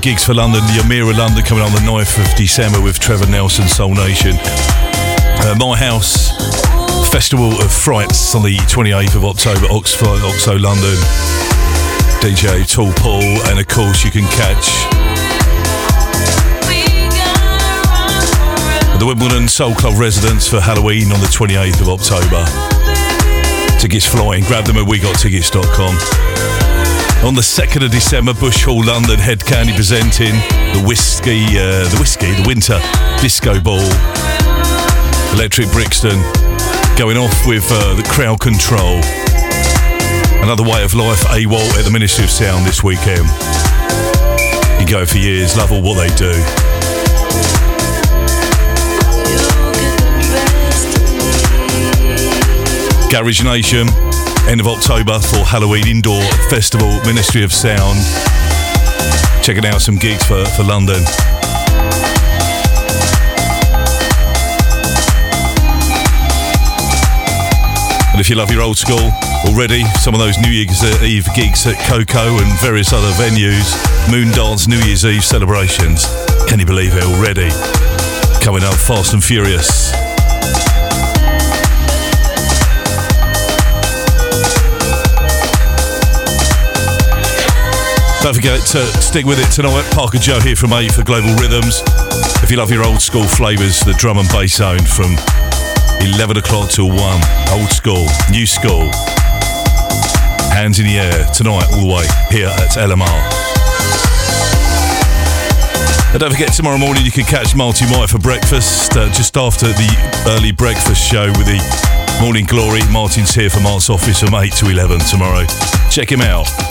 Gigs for London, the Amira London coming on the 9th of December with Trevor Nelson, Soul Nation. Uh, My House Festival of Frights on the 28th of October, Oxford, Oxo, London. DJ Tall Paul, and of course you can catch the Wimbledon Soul Club residents for Halloween on the 28th of October. Tickets flying. Grab them at wegottickets.com. On the 2nd of December, Bush Hall, London, Hed Kandi presenting the Whiskey, uh, the Whiskey, the Winter Disco Ball. Electric Brixton going off with uh, the crowd control. Another way of life, AWOL at the Ministry of Sound this weekend. You go for years, love all what they do. Garage Nation, end of October for Halloween Indoor Festival, Ministry of Sound. Checking out some gigs for, for London. And if you love your old school already, some of those New Year's uh, Eve gigs at KOKO and various other venues, Moon Dance New Year's Eve celebrations. Can you believe it already? Coming up fast and furious. Don't forget to stick with it tonight. Parker Joe here from A for Global Rhythms. If you love your old school flavours, the drum and bass zone from 11 o'clock till 1. Old school, new school. Hands in the air tonight, all the way here at LMR. And don't forget, tomorrow morning you can catch Marty White for breakfast uh, just after the early breakfast show with the Morning Glory. Martin's here from Mark's office from 8 to 11 tomorrow. Check him out.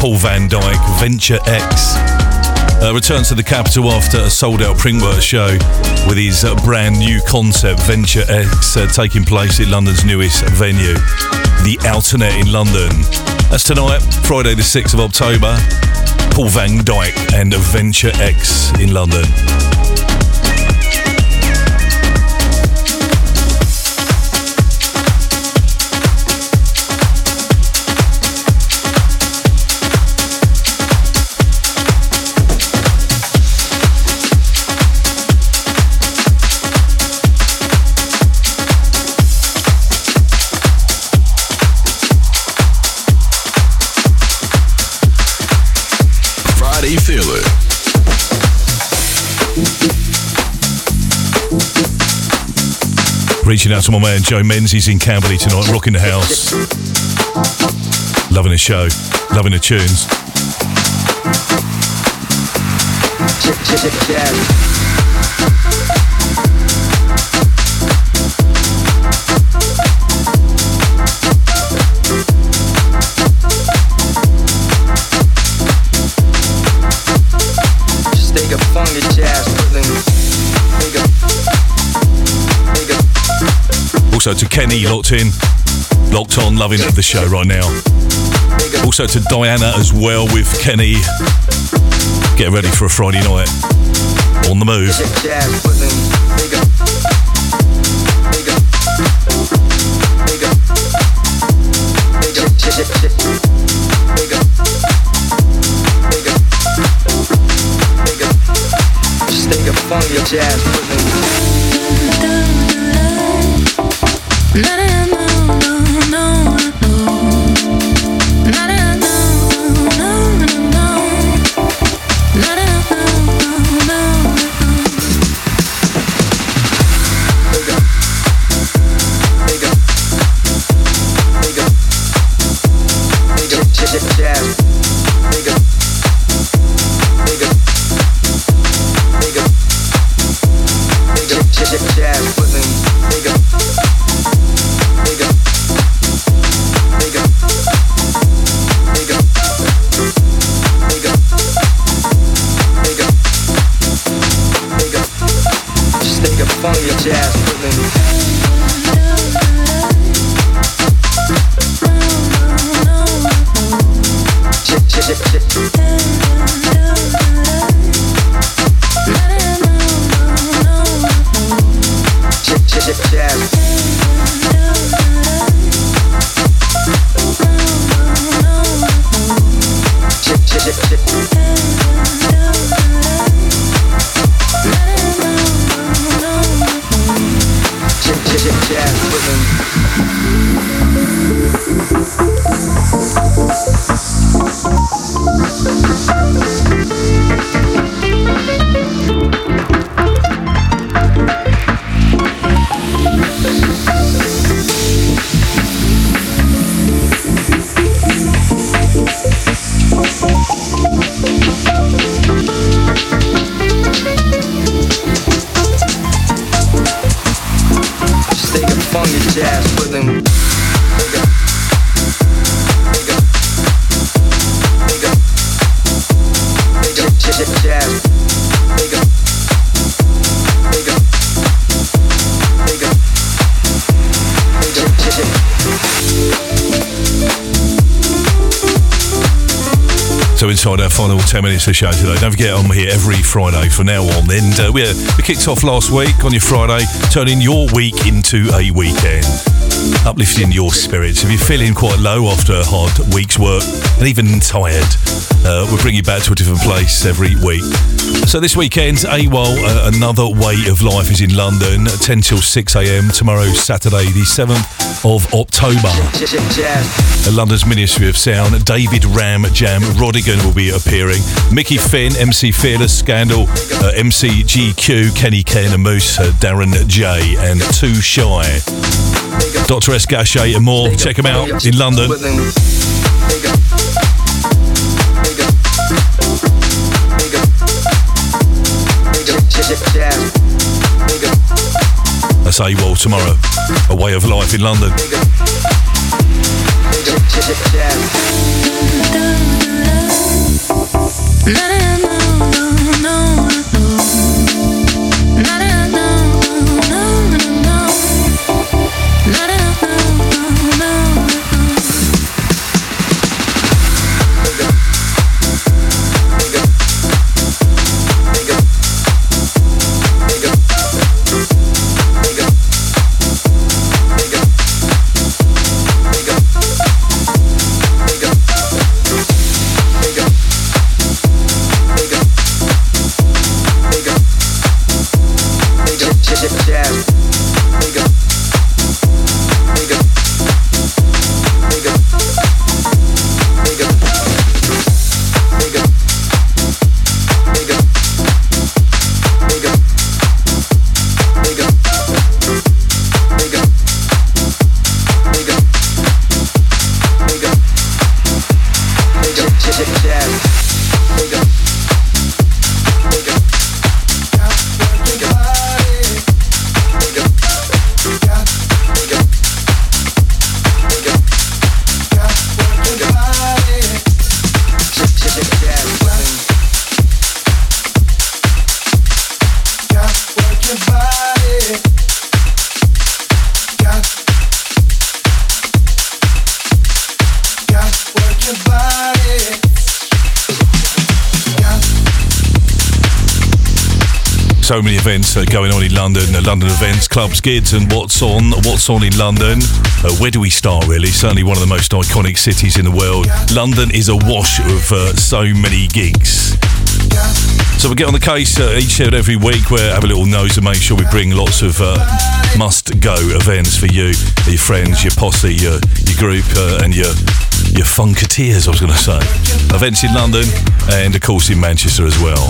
Paul van Dyk, Venture X. Uh, returns to the capital after a sold out Printworks show with his uh, brand new concept, Venture X, uh, taking place at London's newest venue, the Outernet in London. That's tonight, Friday, the 6th of October. Paul van Dyk and Venture X in London. Reaching out to my man Joe Menzies in Camberley tonight, rocking the house. Loving the show, loving the tunes. Also to Kenny, locked in, locked on, loving the show right now. Also to Diana as well with Kenny. Get ready for a Friday night. On the move. jazz, Jazz. 10 minutes of show today. Don't forget, I'm here every Friday from now on. And uh, we, we kicked off last week on your Friday, turning your week into a weekend. Uplifting your spirits. If you're feeling quite low after a hard week's work and even tired, uh, we'll bring you back to a different place every week. So this weekend, AWOL, uh, Another Way of Life is in London, 10 till 6 a.m. Tomorrow, Saturday, the 7th of October. London's Ministry of Sound, David Ram Jam Rodigan will be appearing. Mickey Finn, MC Fearless, Scandal, uh, MC GQ, Kenny Ken and Moose, uh, Darren Jay, and Too Shy. Dr. S. Gachet and more. Check them out in London. AWOL tomorrow. A way of life in London. Events uh, going on in London, uh, London events, clubs, gigs, and what's on, what's on in London. Uh, where do we start, really? Certainly one of the most iconic cities in the world. London is awash of uh, so many gigs. So we get on the case uh, each and every week. We have a little nose and make sure we bring lots of uh, must-go events for you, your friends, your posse, your, your group, uh, and your your funketeers. I was going to say events in London and of course in Manchester as well.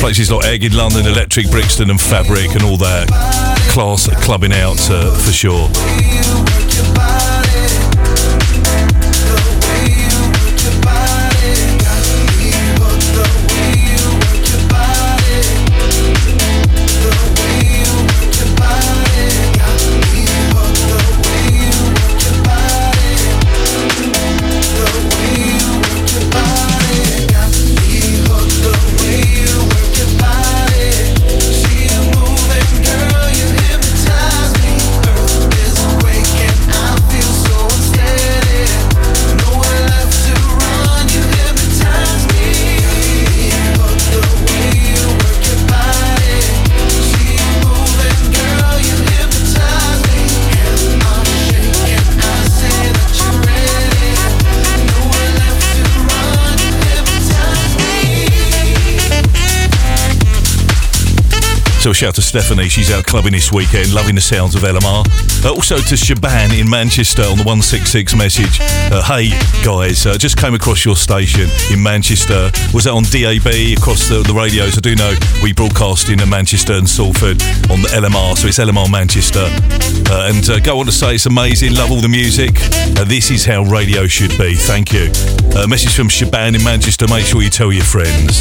Places like Egg in London, Electric, Brixton, and Fabric, and all that class clubbing out uh, for sure. So a shout to Stephanie, she's out clubbing this weekend, loving the sounds of LMR. Uh, also to Shaban in Manchester on the 166 message. Uh, hey guys, uh, just came across your station in Manchester. Was that on DAB across the, the radios? I do know we broadcast in Manchester and Salford on the LMR, so it's LMR Manchester. Uh, and uh, go on to say it's amazing, love all the music. This is how radio should be. Thank you. Uh, message from Shaban in Manchester. Make sure you tell your friends.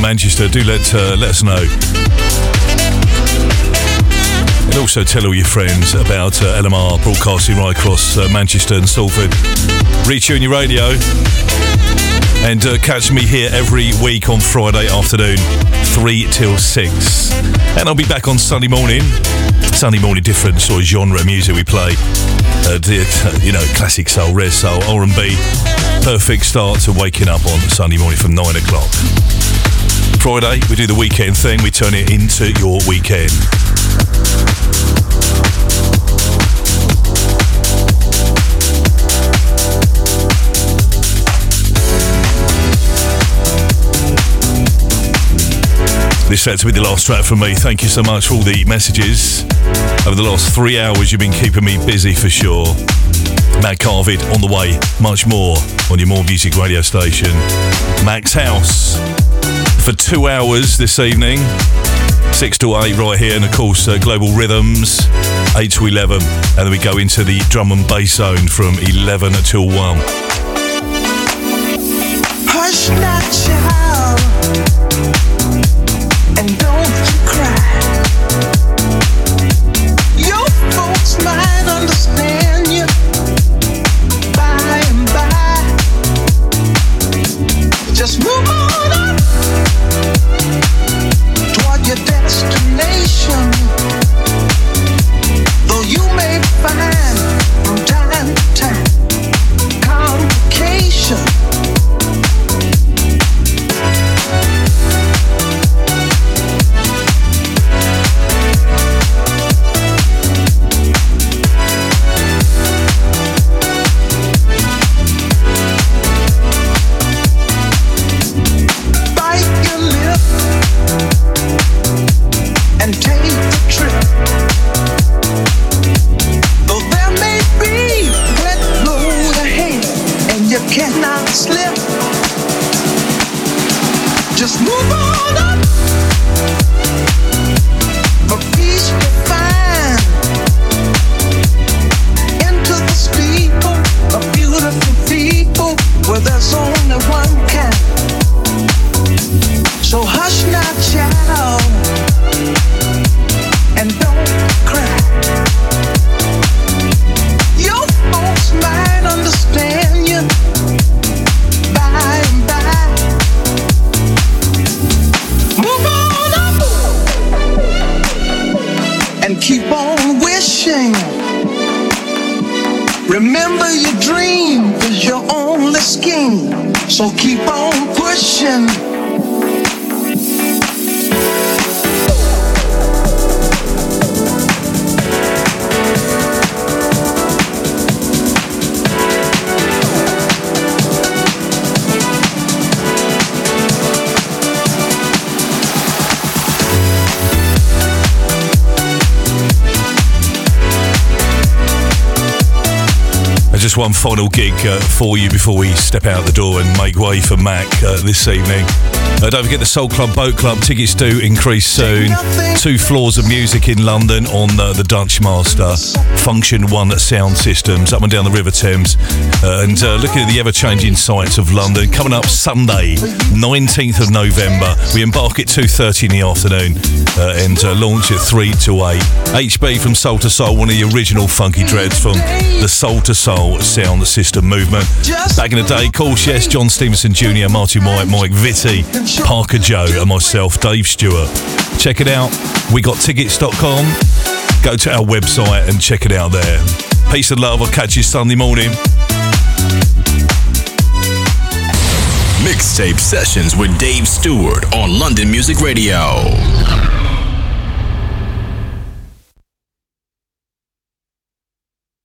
Manchester. Do let uh, let us know. And also tell all your friends about uh, LMR broadcasting right across uh, Manchester and Salford. Retune your radio. And uh, catch me here every week on Friday afternoon, 3 till 6. And I'll be back on Sunday morning. Sunday morning, different sort of genre of music we play. Uh, the- you know, classic soul, rare soul, R&B. Perfect start to waking up on Sunday morning from 9 o'clock. Friday, we do the weekend thing. We turn it into your weekend. This had to be the last track from me. Thank you so much for all the messages. Over the last three hours, you've been keeping me busy for sure. Matt Carvid on the way. Much more on your More Music radio station. Max House for two hours this evening. Six to eight right here, and of course, uh, Global Rhythms, eight to eleven, and then we go into the drum and bass zone from eleven till one. Hush final gig uh, for you before we step out the door and make way for Mac uh, this evening. Uh, don't forget the Soul Club Boat Club tickets do increase soon. Two floors of music in London on uh, the Dutch Master Funktion-One sound systems up and down the River Thames. Uh, and uh, looking at the ever changing sights of London, coming up Sunday, 19th of November. We embark at 2.30 in the afternoon uh, and uh, launch at 3 to 8. HB from Soul II Soul, one of the original Funki Dreds from the Soul II Soul sound system movement. Back in the day, of course, yes, John Stevenson Jr., Marty White, Mike Vitti, Parker Joe, and myself, Dave Stewart. Check it out. We got tickets.com. Go to our website and check it out there. Peace and love. I'll catch you Sunday morning. Mixtape sessions with Dave Stewart on London Music Radio.